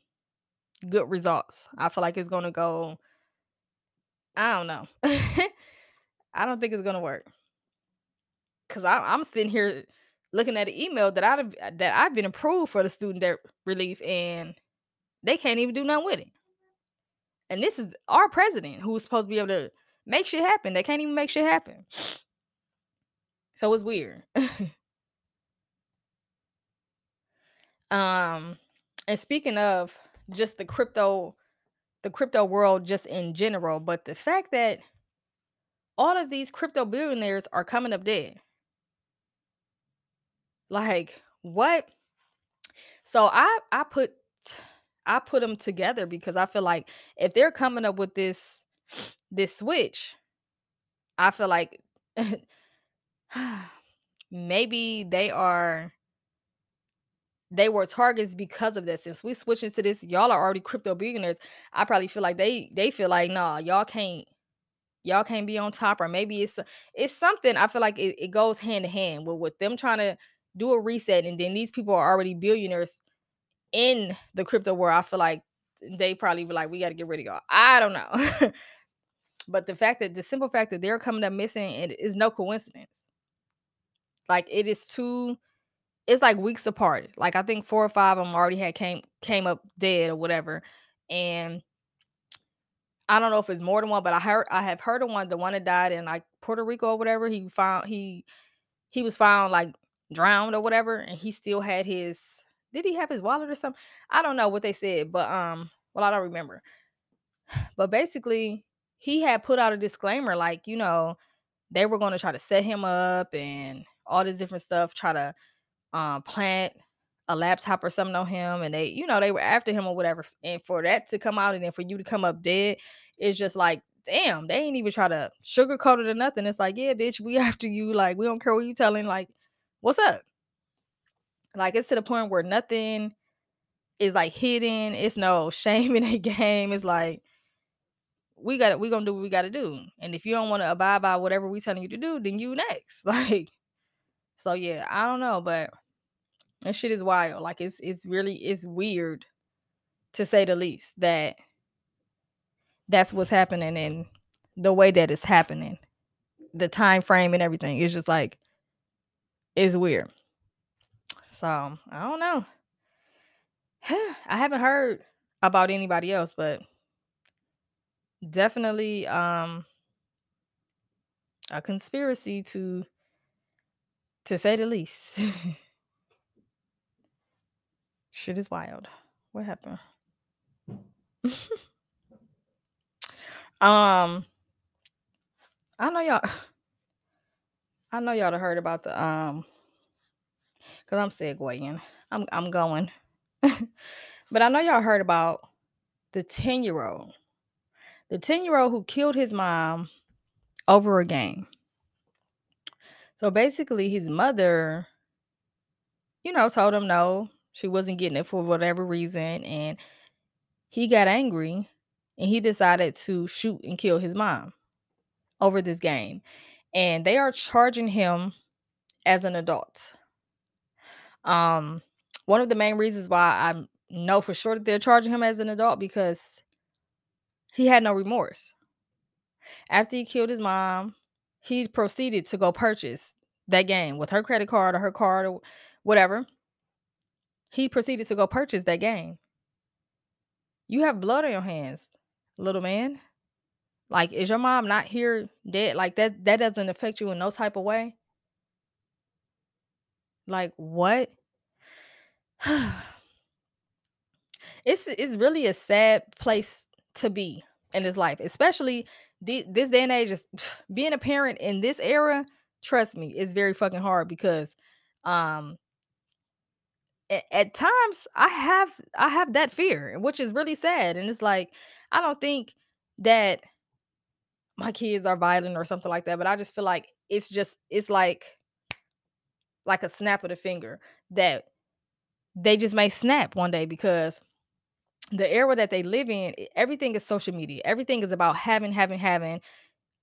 good results. I feel like it's gonna go. I don't know. I don't think it's gonna work. Cause I, I'm sitting here looking at an email that I that I've been approved for the student debt relief, and they can't even do nothing with it. And this is our president who's supposed to be able to make shit happen. They can't even make shit happen. So it's weird. um, and speaking of just the crypto the crypto world just in general, but the fact that all of these crypto billionaires are coming up dead. Like, what? So I I put I put them together because I feel like if they're coming up with this this switch, I feel like maybe they are they were targets because of this. Since we switch into this, y'all are already crypto billionaires. I probably feel like they they feel like nah, y'all can't y'all can't be on top, or maybe it's it's something. I feel like it, it goes hand in hand with with them trying to do a reset, and then these people are already billionaires in the crypto world. I feel like they probably be like, we got to get rid of y'all. I don't know. but the fact that the simple fact that they're coming up missing and it is no coincidence. Like it is too it's like weeks apart. Like I think four or five of them already had came came up dead or whatever. And I don't know if it's more than one, but I heard I have heard of one, the one that died in like Puerto Rico or whatever. He found he he was found like drowned or whatever, and he still had his did he have his wallet or something? I don't know what they said, but um, well, I don't remember. But basically, he had put out a disclaimer, like, you know, they were going to try to set him up and all this different stuff, try to um plant a laptop or something on him, and they, you know, they were after him or whatever. And for that to come out and then for you to come up dead, it's just like, damn, they ain't even try to sugarcoat it or nothing. It's like, yeah, bitch, we after you. Like, we don't care what you telling. Like, what's up? Like it's to the point where nothing is like hidden. It's no shame in the game. It's like we got. We gonna do what we got to do. And if you don't want to abide by whatever we telling you to do, then you next. Like, so yeah, I don't know, but that shit is wild. Like it's it's really it's weird to say the least that that's what's happening and the way that it's happening, the time frame and everything is just like it's weird. So I don't know. I haven't heard about anybody else, but definitely um a conspiracy to to say the least. Shit is wild. What happened? um I know y'all I know y'all have heard about the um cuz I'm segueing. I'm I'm going. but I know y'all heard about the 10-year-old. The 10-year-old who killed his mom over a game. So basically his mother you know told him no, she wasn't getting it for whatever reason and he got angry and he decided to shoot and kill his mom over this game. And they are charging him as an adult. Um one of the main reasons why I know for sure that they're charging him as an adult because he had no remorse. After he killed his mom, he proceeded to go purchase that game with her credit card or her card or whatever. He proceeded to go purchase that game. You have blood on your hands, little man. Like, is your mom not here dead? Like that that doesn't affect you in no type of way? Like what? it's it's really a sad place to be in this life, especially thi- this day and age. Is being a parent in this era. Trust me, it's very fucking hard because, um, at, times I have I have that fear, which is really sad, and it's like I don't think that my kids are violent or something like that, but I just feel like it's just it's like like a snap of the finger that they just may snap one day because the era that they live in, everything is social media. Everything is about having, having, having,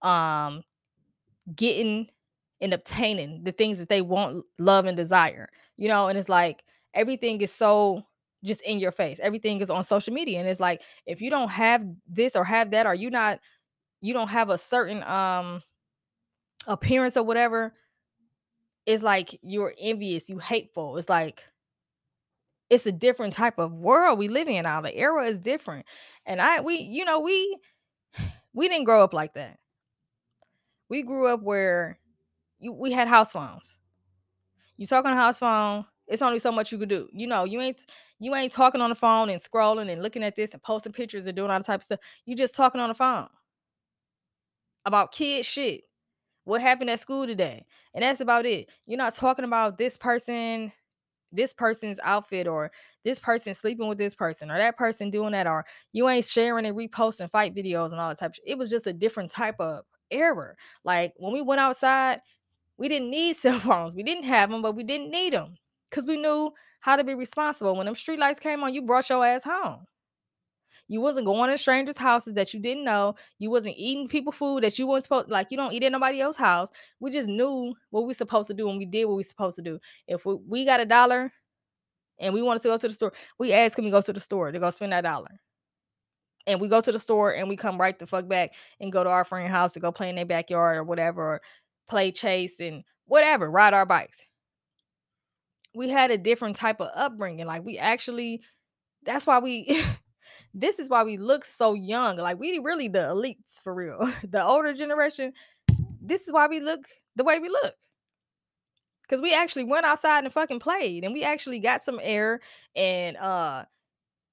um, getting and obtaining the things that they want, love, and desire. You know, and it's like everything is so just in your face. Everything is on social media. And it's like if you don't have this or have that, or you not, you don't have a certain um appearance or whatever, it's like you're envious, you hateful. It's like it's a different type of world we live in now. The era is different. And I we, you know, we we didn't grow up like that. We grew up where you, we had house phones. You talk on a house phone, it's only so much you could do. You know, you ain't you ain't talking on the phone and scrolling and looking at this and posting pictures and doing all the type of stuff. You just talking on the phone about kid shit. What happened at school today? And that's about it. You're not talking about this person, this person's outfit, or this person sleeping with this person, or that person doing that, or you ain't sharing and reposting fight videos and all that type of shit. It was just a different type of error. Like when we went outside, we didn't need cell phones. We didn't have them, but we didn't need them because we knew how to be responsible. When them street lights came on, you brought your ass home. You wasn't going to strangers' houses that you didn't know. You wasn't eating people food that you weren't supposed like you don't eat at nobody else's house. We just knew what we supposed to do and we did what we supposed to do. If we, we got a dollar and we wanted to go to the store, we asked can we go to the store to go spend that dollar. and we go to the store and we come right the fuck back and go to our friend's house to go play in their backyard or whatever, or play chase and whatever, ride our bikes. We had a different type of upbringing. Like we actually, that's why we. this is why we look so young. Like we really the elites for real. the older generation. This is why we look the way we look. Cause we actually went outside and fucking played, and we actually got some air and uh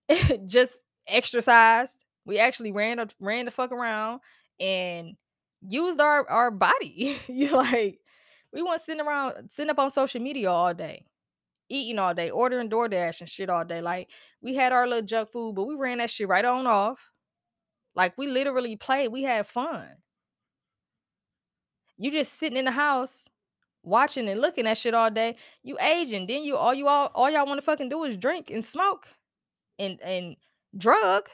just exercised. We actually ran ran the fuck around and used our our body. you like we weren't sitting around sitting up on social media all day, eating all day, ordering DoorDash and shit all day. Like we had our little junk food, but we ran that shit right on off. Like we literally played. We had fun. You just sitting in the house watching and looking at shit all day. You aging. Then you all you all all y'all want to fucking do is drink and smoke and and drug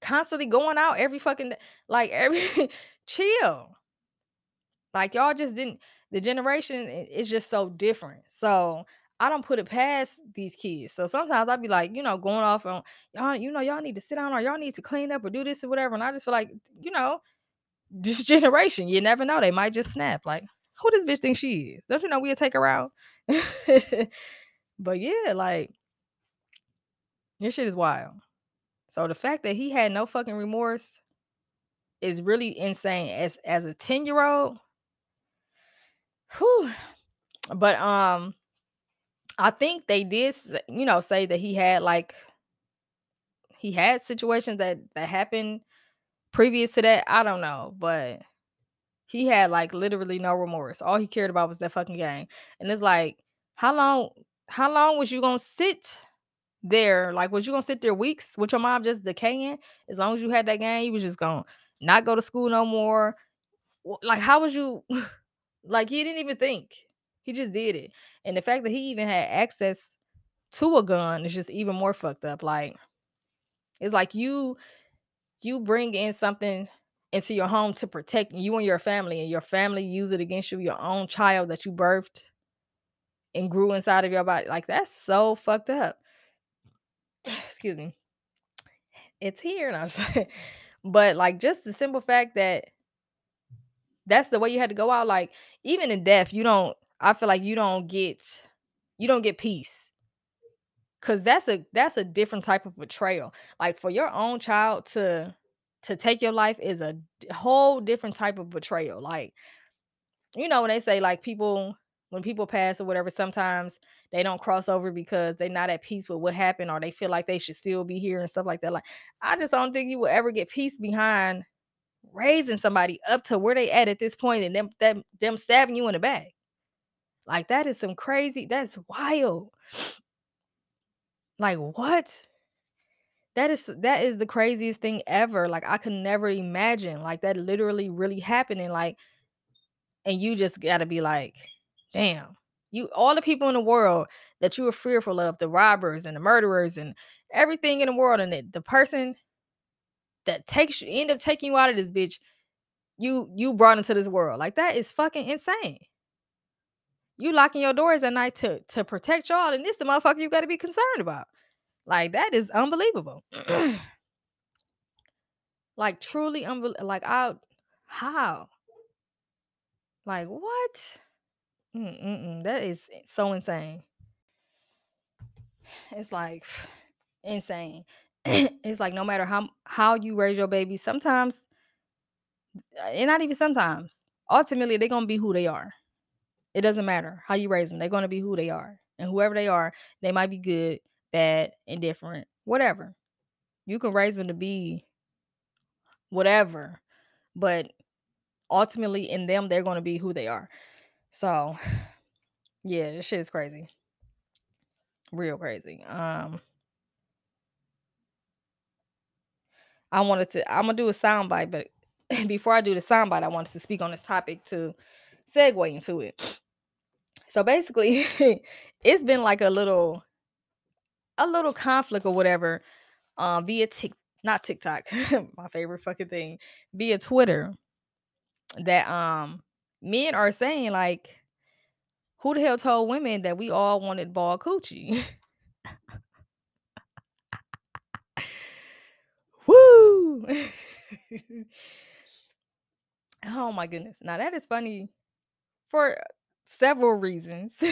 constantly going out every fucking like every chill like y'all just didn't the generation is just so different. So i don't put it past these kids. So sometimes i'd be like you know going off on y'all you know y'all need to sit down or y'all need to clean up or do this or whatever. And i just feel like you know this generation you never know they might just snap like who this bitch think she is? Don't you know we'll take her out? But yeah like this shit is wild. So the fact that he had no fucking remorse is really insane as as a 10 year old. Whew. But um I think they did you know say that he had like he had situations that that happened previous to that. I don't know, but he had like literally no remorse. All he cared about was that fucking game. And it's like, how long how long was you gonna sit there, like, was you gonna sit there weeks with your mom just decaying? As long as you had that game, you was just gonna not go to school no more. Like, how was you? like, he didn't even think. He just did it. And the fact that he even had access to a gun is just even more fucked up. Like, it's like you you bring in something into your home to protect you and your family, and your family use it against you, your own child that you birthed and grew inside of your body. Like, that's so fucked up. excuse me, it's here. And I'm like, but like just the simple fact that that's the way you had to go out. Like even in death, you don't. I feel like you don't get you don't get peace because that's a that's a different type of betrayal. Like for your own child to to take your life is a whole different type of betrayal. Like you know when they say like people when people pass or whatever, sometimes they don't cross over because they're not at peace with what happened or they feel like they should still be here and stuff like that. Like, I just don't think you will ever get peace behind raising somebody up to where they at at this point and them them, them stabbing you in the back. Like that is some crazy, that's wild. Like what? That is that is the craziest thing ever. Like I could never imagine like that literally really happening. Like, and you just gotta be like, Damn. You all the people in the world that you were fearful of, the robbers and the murderers and everything in the world, and it, the person that takes you end up taking you out of this bitch, you you brought into this world. Like that is fucking insane. You locking your doors at night to to protect y'all, and this the motherfucker you gotta be concerned about. Like that is unbelievable. like truly unbelievable. Like I how? Like what? That is so insane. It's like insane. it's like no matter how how you raise your baby, sometimes, uh, and not even sometimes, ultimately they're gonna be who they are. It doesn't matter how you raise them; they're gonna be who they are, and whoever they are, they might be good, bad, indifferent, whatever. You can raise them to be whatever, but ultimately in them, they're gonna be who they are. So yeah, this shit is crazy. Real crazy. Um I wanted to I'm gonna do a soundbite, but before I do the soundbite, I wanted to speak on this topic to segue into it. So basically, it's been like a little a little conflict or whatever um via Tik not TikTok, my favorite fucking thing, via Twitter that um men are saying like who the hell told women that we all wanted ball coochie? Oh my goodness. Now that is funny for several reasons.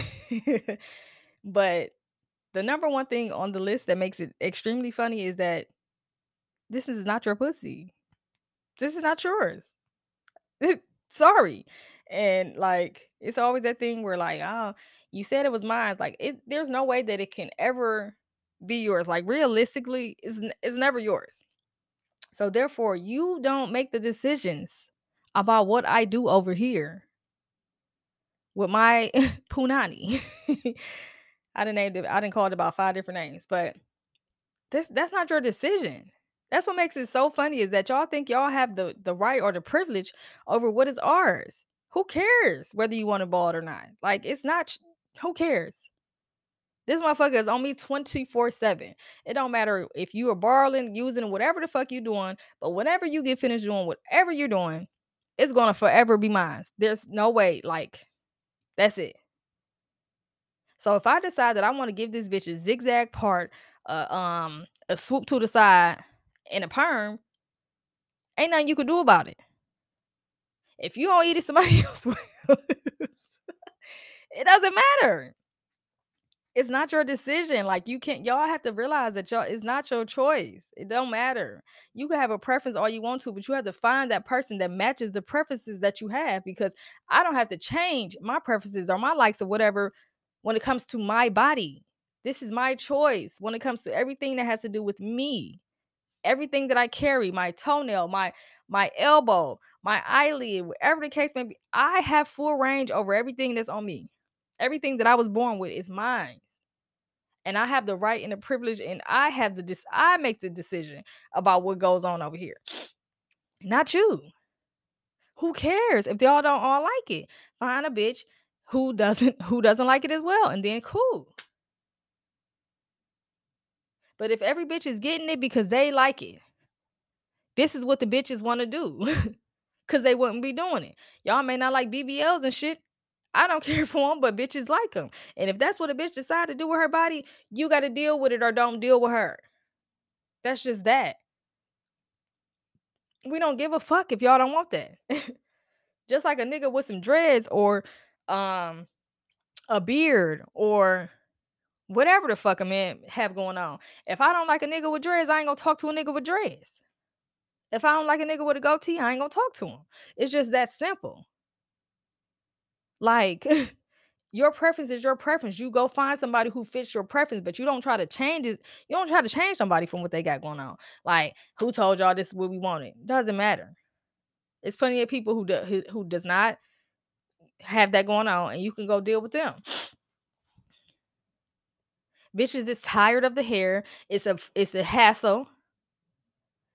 but the number one thing on the list that makes it extremely funny is that this is not your pussy. This is not yours. Sorry. And like it's always that thing where like, oh, you said it was mine. Like it there's no way that it can ever be yours. Like realistically, it's, it's never yours. So therefore, you don't make the decisions about what I do over here with my punani. I didn't name it, I didn't call it about five different names, but this that's not your decision. That's what makes it so funny is that y'all think y'all have the the right or the privilege over what is ours. Who cares whether you want to ball it or not? Like it's not. Who cares? This motherfucker is on me 24 7. It don't matter if you are borrowing, using, whatever the fuck you doing, but whenever you get finished doing whatever you're doing, it's gonna forever be mine. There's no way, like, that's it. So if I decide that I want to give this bitch a zigzag part, uh, um, a swoop to the side, and a perm, ain't nothing you can do about it. If you don't eat it, somebody else will. it doesn't matter. It's not your decision. Like you can't y'all have to realize that y'all it's not your choice. It don't matter. You can have a preference all you want to, but you have to find that person that matches the preferences that you have because I don't have to change my preferences or my likes or whatever when it comes to my body. This is my choice when it comes to everything that has to do with me. Everything that I carry, my toenail, my my elbow, my eyelid, whatever the case may be, I have full range over everything that's on me. Everything that I was born with is mine and I have the right and the privilege, and I have the dis- I make the decision about what goes on over here, not you. Who cares if y'all don't all like it? Find a bitch who doesn't who doesn't like it as well, and then cool. But if every bitch is getting it because they like it, this is what the bitches want to do. Cause they wouldn't be doing it. Y'all may not like BBLs and shit. I don't care for them, but bitches like them. And if that's what a bitch decide to do with her body, you got to deal with it or don't deal with her. That's just that. We don't give a fuck if y'all don't want that. just like a nigga with some dreads or um a beard or whatever the fuck a man have going on. If I don't like a nigga with dreads, I ain't gonna talk to a nigga with dreads. If I don't like a nigga with a goatee, I ain't gonna talk to him. It's just that simple. Like your preference is your preference. You go find somebody who fits your preference, but you don't try to change it. You don't try to change somebody from what they got going on. Like who told y'all this is what we wanted? Doesn't matter. It's plenty of people who do, who, who does not have that going on, and you can go deal with them. Bitches is tired of the hair. It's a it's a hassle.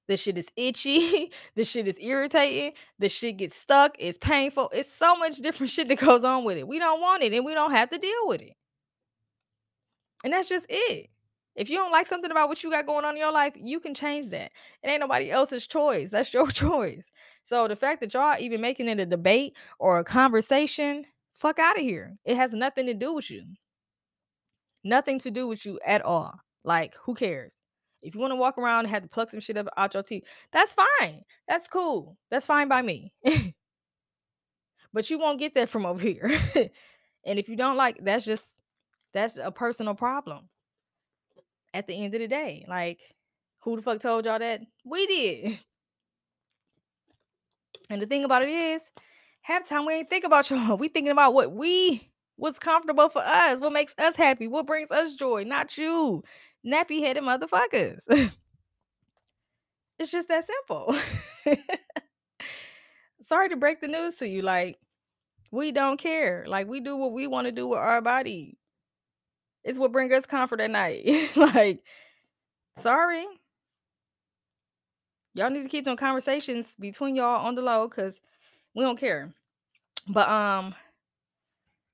The shit is itchy. this shit is irritating. This shit gets stuck. It's painful. It's so much different shit that goes on with it. We don't want it, and we don't have to deal with it. And that's just it. If you don't like something about what you got going on in your life, you can change that. It ain't nobody else's choice. That's your choice. So the fact that y'all even making it a debate or a conversation, fuck out of here. It has nothing to do with you. Nothing to do with you at all. Like, who cares? If you want to walk around and have to pluck some shit up out your teeth, that's fine. That's cool. That's fine by me. but you won't get that from over here. and if you don't like, that's just that's a personal problem. At the end of the day, like, who the fuck told y'all that? We did. And the thing about it is, half time we ain't think about y'all. We thinking about what we what's comfortable for us, what makes us happy, what brings us joy, not you, nappy headed motherfuckers. it's just that simple. Sorry to break the news to you. Like, we don't care. Like, we do what we want to do with our body. It's what brings us comfort at night. like, sorry. Y'all need to keep them conversations between y'all on the low because we don't care. But um,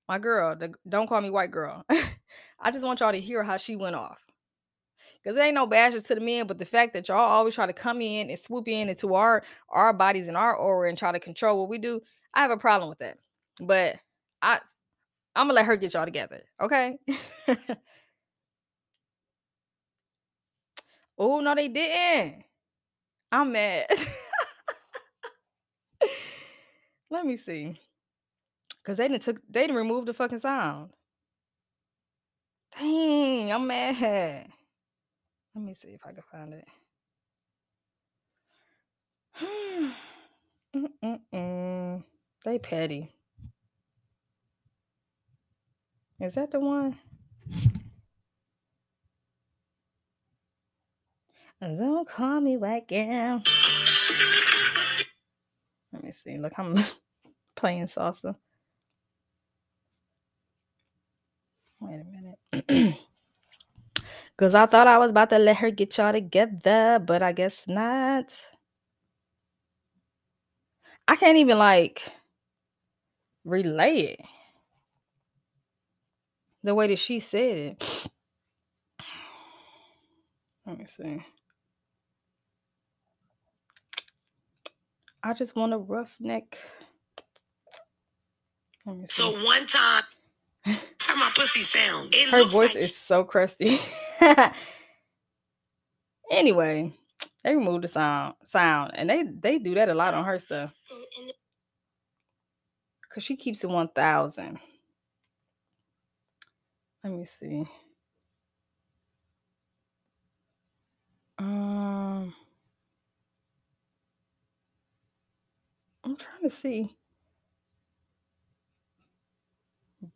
my girl, the don't call me white girl. I just want y'all to hear how she went off. Cause there ain't no bashes to the men, but the fact that y'all always try to come in and swoop in into our our bodies and our aura and try to control what we do, I have a problem with that. But I I'm gonna let her get y'all together, okay? oh no, they didn't. I'm mad. Let me see. Cause they didn't took they didn't remove the fucking sound. Dang, I'm mad. Let me see if I can find it. They petty. Is that the one? Don't call me white girl. Let me see. Look, I'm playing salsa. Wait a minute. Because I thought I was about to let her get y'all together, but I guess not. I can't even like relay it the way that she said it. Let me see. I just want a roughneck. So one time, that's how my pussy sound. It Her voice like is so crusty. anyway, they removed the sound sound and they they do that a lot on her stuff. Cause she keeps it one thousand. Let me see. Um I'm trying to see.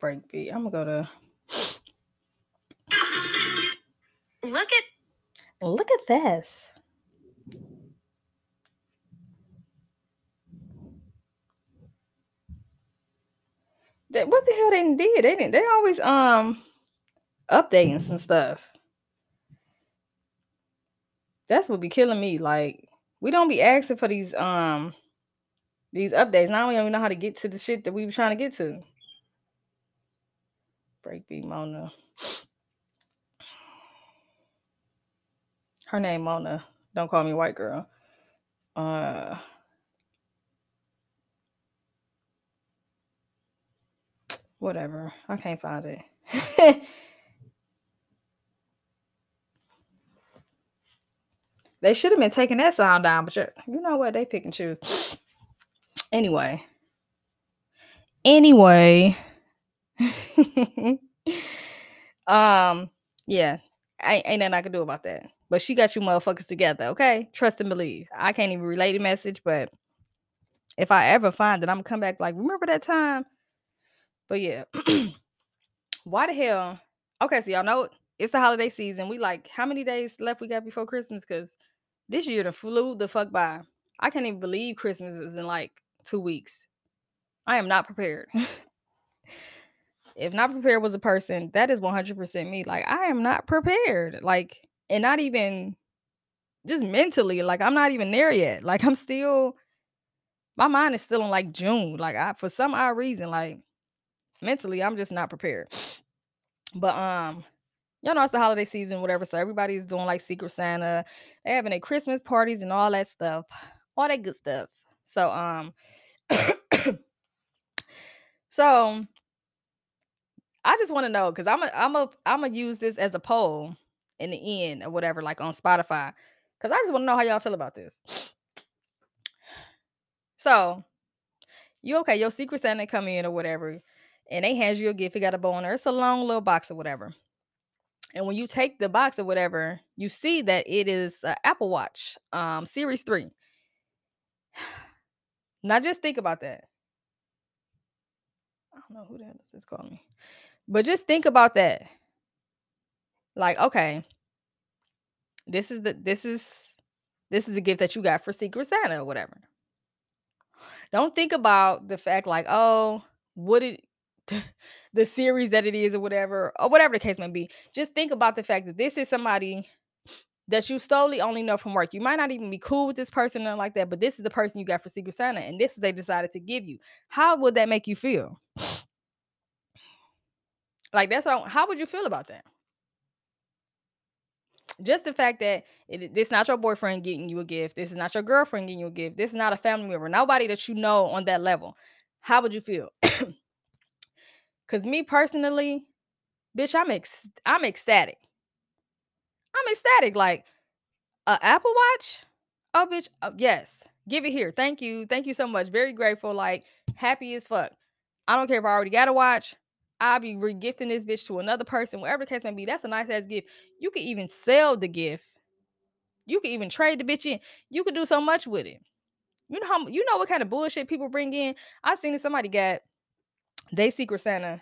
Breakbeat. I'm gonna go to Look at look at this. That what the hell they did? They didn't they always um updating some stuff. That's what be killing me. Like we don't be asking for these um these updates. Now we don't even know how to get to the shit that we were trying to get to. Breakbeat Mona. Her name Mona. Don't call me white girl. Uh whatever. I can't find it. they should have been taking that sound down, but you know what? They pick and choose. Anyway. Anyway. um, yeah. I ain't nothing I can do about that. But she got you motherfuckers together, okay? Trust and believe. I can't even relay the message, but if I ever find it, I'm gonna come back like, remember that time? But yeah. Why the hell? Okay, so y'all know it's the holiday season. We like how many days left we got before Christmas? Because this year the flew the fuck by. I can't even believe Christmas is in like two weeks. I am not prepared. if not prepared was a person, that is 100% me. Like, I am not prepared. Like, and not even just mentally. Like, I'm not even there yet. Like, I'm still, my mind is still in like June. Like, I, for some odd reason, like, mentally, I'm just not prepared. But, um, y'all know it's the holiday season, whatever. So everybody's doing like Secret Santa. They're having their Christmas parties and all that stuff, all that good stuff. So, um, so I just want to know because I'm a, I'm a, I'm gonna use this as a poll in the end or whatever, like on Spotify, because I just want to know how y'all feel about this. So you okay? Your Secret Santa come in or whatever, and they hand you a gift. It got a bow on there. It's a long little box or whatever. And when you take the box or whatever, you see that it is a Apple Watch, um, Series Three. Now just think about that. I don't know who the hell this is calling me. But just think about that. Like, okay, this is the this is this is a gift that you got for Secret Santa or whatever. Don't think about the fact like, oh, what it the series that it is or whatever, or whatever the case may be. Just think about the fact that this is somebody that you solely only know from work. You might not even be cool with this person or like that, but this is the person you got for Secret Santa, and this is they decided to give you. How would that make you feel? Like that's what I, how would you feel about that? Just the fact that it, not your boyfriend getting you a gift, this is not your girlfriend getting you a gift, this is not a family member, nobody that you know on that level. How would you feel? Cause me personally, bitch, I'm ex- I'm ecstatic. I'm ecstatic. Like a Apple Watch, Oh, bitch. Oh, yes. Give it here. Thank you. Thank you so much. Very grateful. Like happy as fuck. I don't care if I already got a watch. I'll be regifting this bitch to another person, whatever the case may be. That's a nice ass gift. You can even sell the gift. You can even trade the bitch in. You could do so much with it. You know how you know what kind of bullshit people bring in. I seen that somebody got they Secret Santa.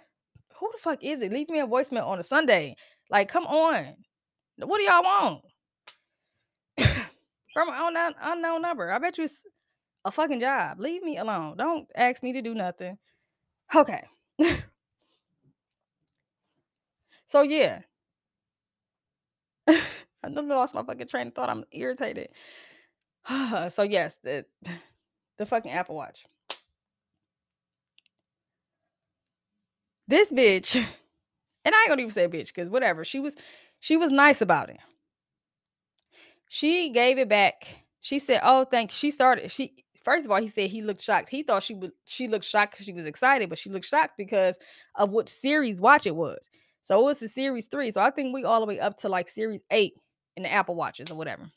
Who the fuck is it? Leave me a voicemail on a Sunday. Like, come on. What do y'all want? From an unknown, unknown number. I bet you it's a fucking job. Leave me alone. Don't ask me to do nothing. Okay. so yeah. I done lost my fucking train of thought. I'm irritated. so yes, the the fucking Apple Watch. This bitch, and I ain't gonna even say bitch, because whatever. She was she was nice about it. She gave it back. She said, "Oh, thank." She started. She first of all, he said he looked shocked. He thought she would. She looked shocked because she was excited, but she looked shocked because of what series watch it was. So it was the series three. So I think we all the way up to like series eight in the Apple watches or whatever.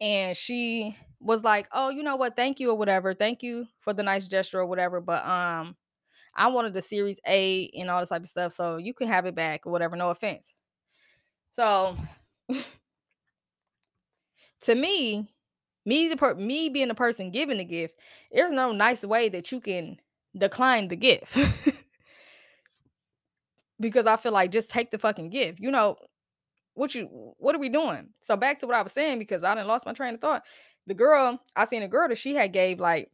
And she was like, "Oh, you know what? Thank you or whatever. Thank you for the nice gesture or whatever. But um, I wanted the series A and all this type of stuff, so you can have it back or whatever. No offense." So to me, me the per- me being the person giving the gift, there's no nice way that you can decline the gift. because I feel like just take the fucking gift. You know, what you what are we doing? So back to what I was saying because I didn't lost my train of thought. The girl, I seen a girl that she had gave like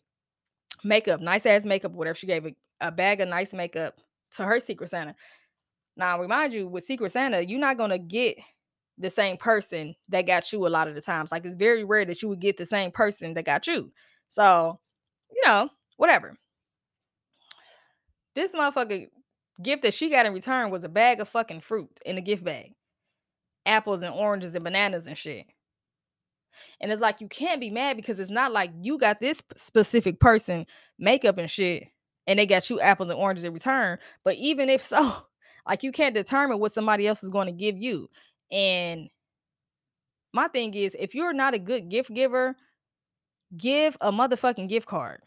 makeup, nice ass makeup, whatever. She gave a, a bag of nice makeup to her Secret Santa. Now, I remind you, with Secret Santa, you're not gonna get the same person that got you a lot of the times. Like it's very rare that you would get the same person that got you. So, you know, whatever. This motherfucker gift that she got in return was a bag of fucking fruit in a gift bag. Apples and oranges and bananas and shit. And it's like you can't be mad because it's not like you got this specific person makeup and shit and they got you apples and oranges in return. But even if so, like you can't determine what somebody else is going to give you. And my thing is, if you're not a good gift giver, give a motherfucking gift card.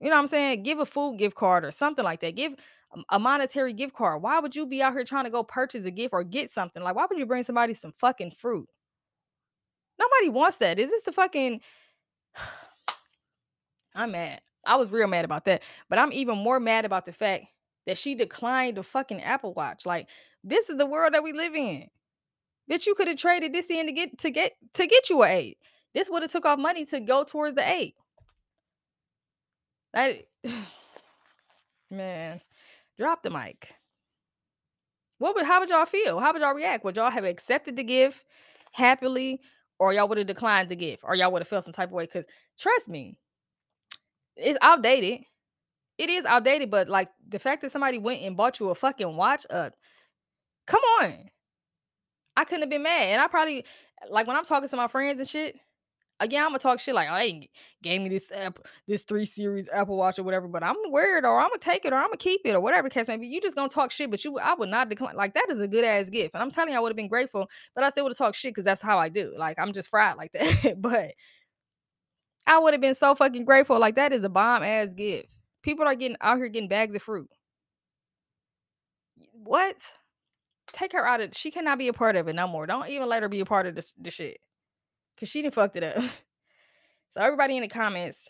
You know what I'm saying? Give a food gift card or something like that. Give a monetary gift card. Why would you be out here trying to go purchase a gift or get something? Like, why would you bring somebody some fucking fruit? Nobody wants that. Is this the fucking. I'm mad. I was real mad about that. But I'm even more mad about the fact that she declined the fucking Apple Watch. Like, this is the world that we live in. Bitch, you could have traded this in to get to get to get you a eight. This would have took off money to go towards the eight. That man, drop the mic. What would how would y'all feel? How would y'all react? Would y'all have accepted the gift happily, or y'all would have declined the gift, or y'all would have felt some type of way? Because trust me, it's outdated. It is outdated, but like the fact that somebody went and bought you a fucking watch, uh, come on. I couldn't have been mad. And I probably like when I'm talking to my friends and shit. Again, I'm gonna talk shit like, oh, they gave me this app, this three series Apple Watch or whatever, but I'm weird or I'm gonna take it or I'm gonna keep it or whatever case maybe. You just gonna talk shit, but you I would not decline. Like that is a good ass gift, and I'm telling you, I would have been grateful, but I still would have talked shit because that's how I do. Like I'm just fried like that. but I would have been so fucking grateful. Like that is a bomb ass gift. People are getting out here getting bags of fruit. What? take her out of she cannot be a part of it no more. Don't even let her be a part of this the shit. Cause she didn't fucked it up. so everybody in the comments,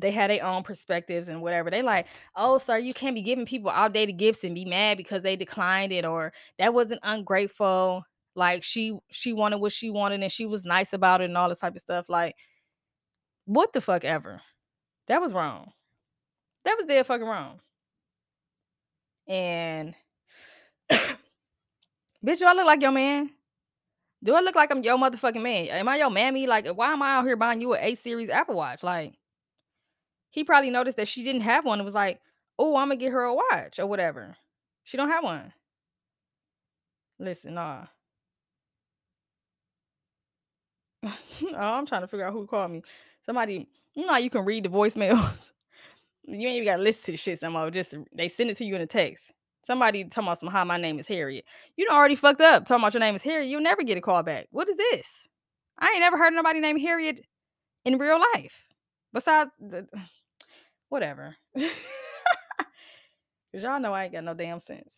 they had their own perspectives and whatever. They like, oh, sir, you can't be giving people outdated gifts and be mad because they declined it or that wasn't ungrateful. Like she she wanted what she wanted and she was nice about it and all this type of stuff. Like, what the fuck ever? That was wrong. That was dead fucking wrong. And Bitch, I look like your man? Do I look like I'm your motherfucking man? Am I your mammy? Like, why am I out here buying you an 8 series Apple Watch? Like, he probably noticed that she didn't have one and was like, oh, I'm gonna get her a watch or whatever. She don't have one. Listen, nah. oh, I'm trying to figure out who called me. Somebody, you know, you can read the voicemail. you ain't even gotta listen to the shit somehow. Just they send it to you in a text. Somebody talking about some hi, my name is Harriet. You already fucked up talking about your name is Harriet. You'll never get a call back. What is this? I ain't never heard nobody named Harriet in real life. Besides the whatever. Cause y'all know I ain't got no damn sense.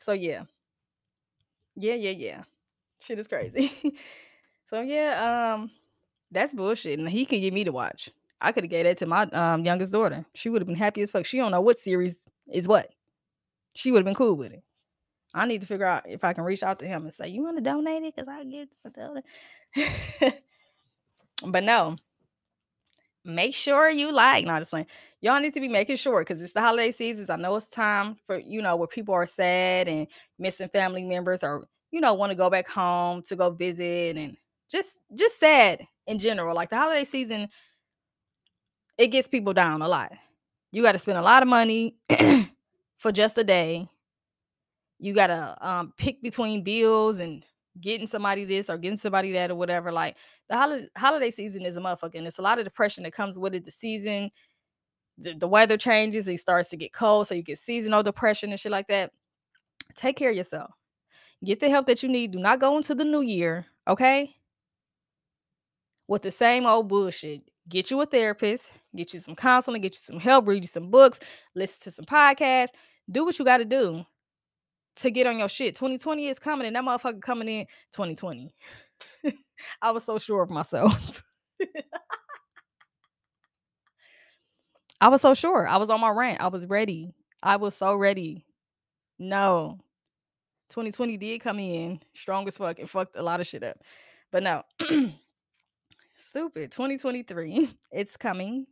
So yeah. Yeah, yeah, yeah. Shit is crazy. so yeah, um, that's bullshit. And he can get me to watch. I could have gave that to my um youngest daughter. She would have been happy as fuck. She don't know what series is what. She would have been cool with it. I need to figure out if I can reach out to him and say, "You want to donate it?" Because I get it. but no, make sure you like. Not just playing. Y'all need to be making sure because it's the holiday seasons. I know it's time for you know where people are sad and missing family members, or you know want to go back home to go visit and just just sad in general. Like the holiday season, it gets people down a lot. You got to spend a lot of money for just a day. You got to um, pick between bills and getting somebody this or getting somebody that or whatever. Like the holiday, holiday season is a motherfucker. And it's a lot of depression that comes with it. The season, the, the weather changes, it starts to get cold. So you get seasonal depression and shit like that. Take care of yourself. Get the help that you need. Do not go into the new year, okay? With the same old bullshit. Get you a therapist, get you some counseling, get you some help, read you some books, listen to some podcasts. Do what you got to do to get on your shit. 2020 is coming, and that motherfucker coming in 2020. I was so sure of myself. I was so sure. I was on my rant. I was ready. I was so ready. No. 2020 did come in strong as fuck and fucked a lot of shit up. But no. Stupid. 2023. It's coming.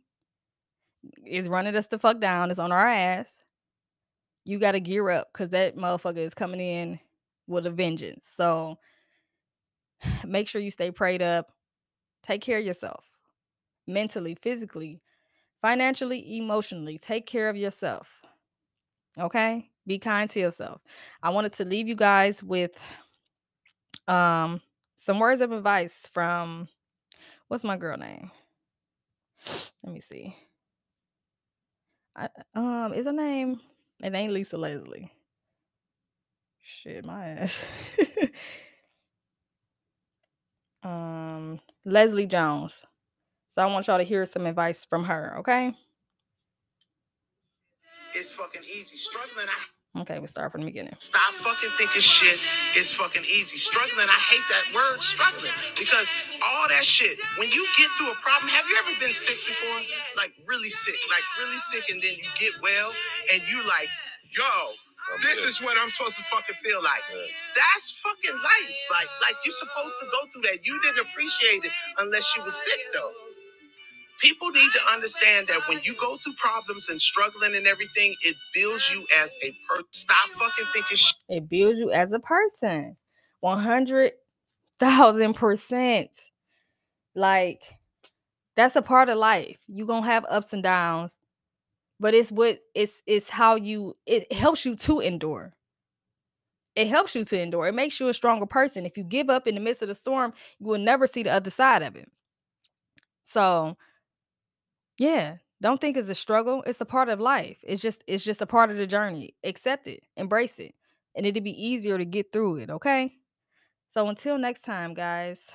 It's running us the fuck down. It's on our ass. You got to gear up because that motherfucker is coming in with a vengeance. So make sure you stay prayed up. Take care of yourself mentally, physically, financially, emotionally. Take care of yourself. Okay? Be kind to yourself. I wanted to leave you guys with um some words of advice from what's my girl name? Let me see. I, um, is her name? It ain't Lisa Leslie. Shit, my ass. um, Leslie Jones. So I want y'all to hear some advice from her, okay? It's fucking easy. Struggling, I Okay, we start from the beginning. Stop fucking thinking shit is fucking easy. Struggling, I hate that word struggling because all that shit, when you get through a problem, have you ever been sick before? Like really sick, like really sick, and then you get well and you like, yo, this is what I'm supposed to fucking feel like. That's fucking life. Like, like you're supposed to go through that. You didn't appreciate it unless you was sick though. People need to understand that when you go through problems and struggling and everything, it builds you as a person. Stop fucking thinking shit. It builds you as a person. 100,000%. Like, that's a part of life. You're going to have ups and downs, but it's what it's it's how you it helps you to endure. It helps you to endure. It makes you a stronger person. If you give up in the midst of the storm, you will never see the other side of it. So, yeah, don't think it's a struggle. It's a part of life. It's just it's just a part of the journey. Accept it, embrace it, and it'll be easier to get through it, okay? So until next time, guys.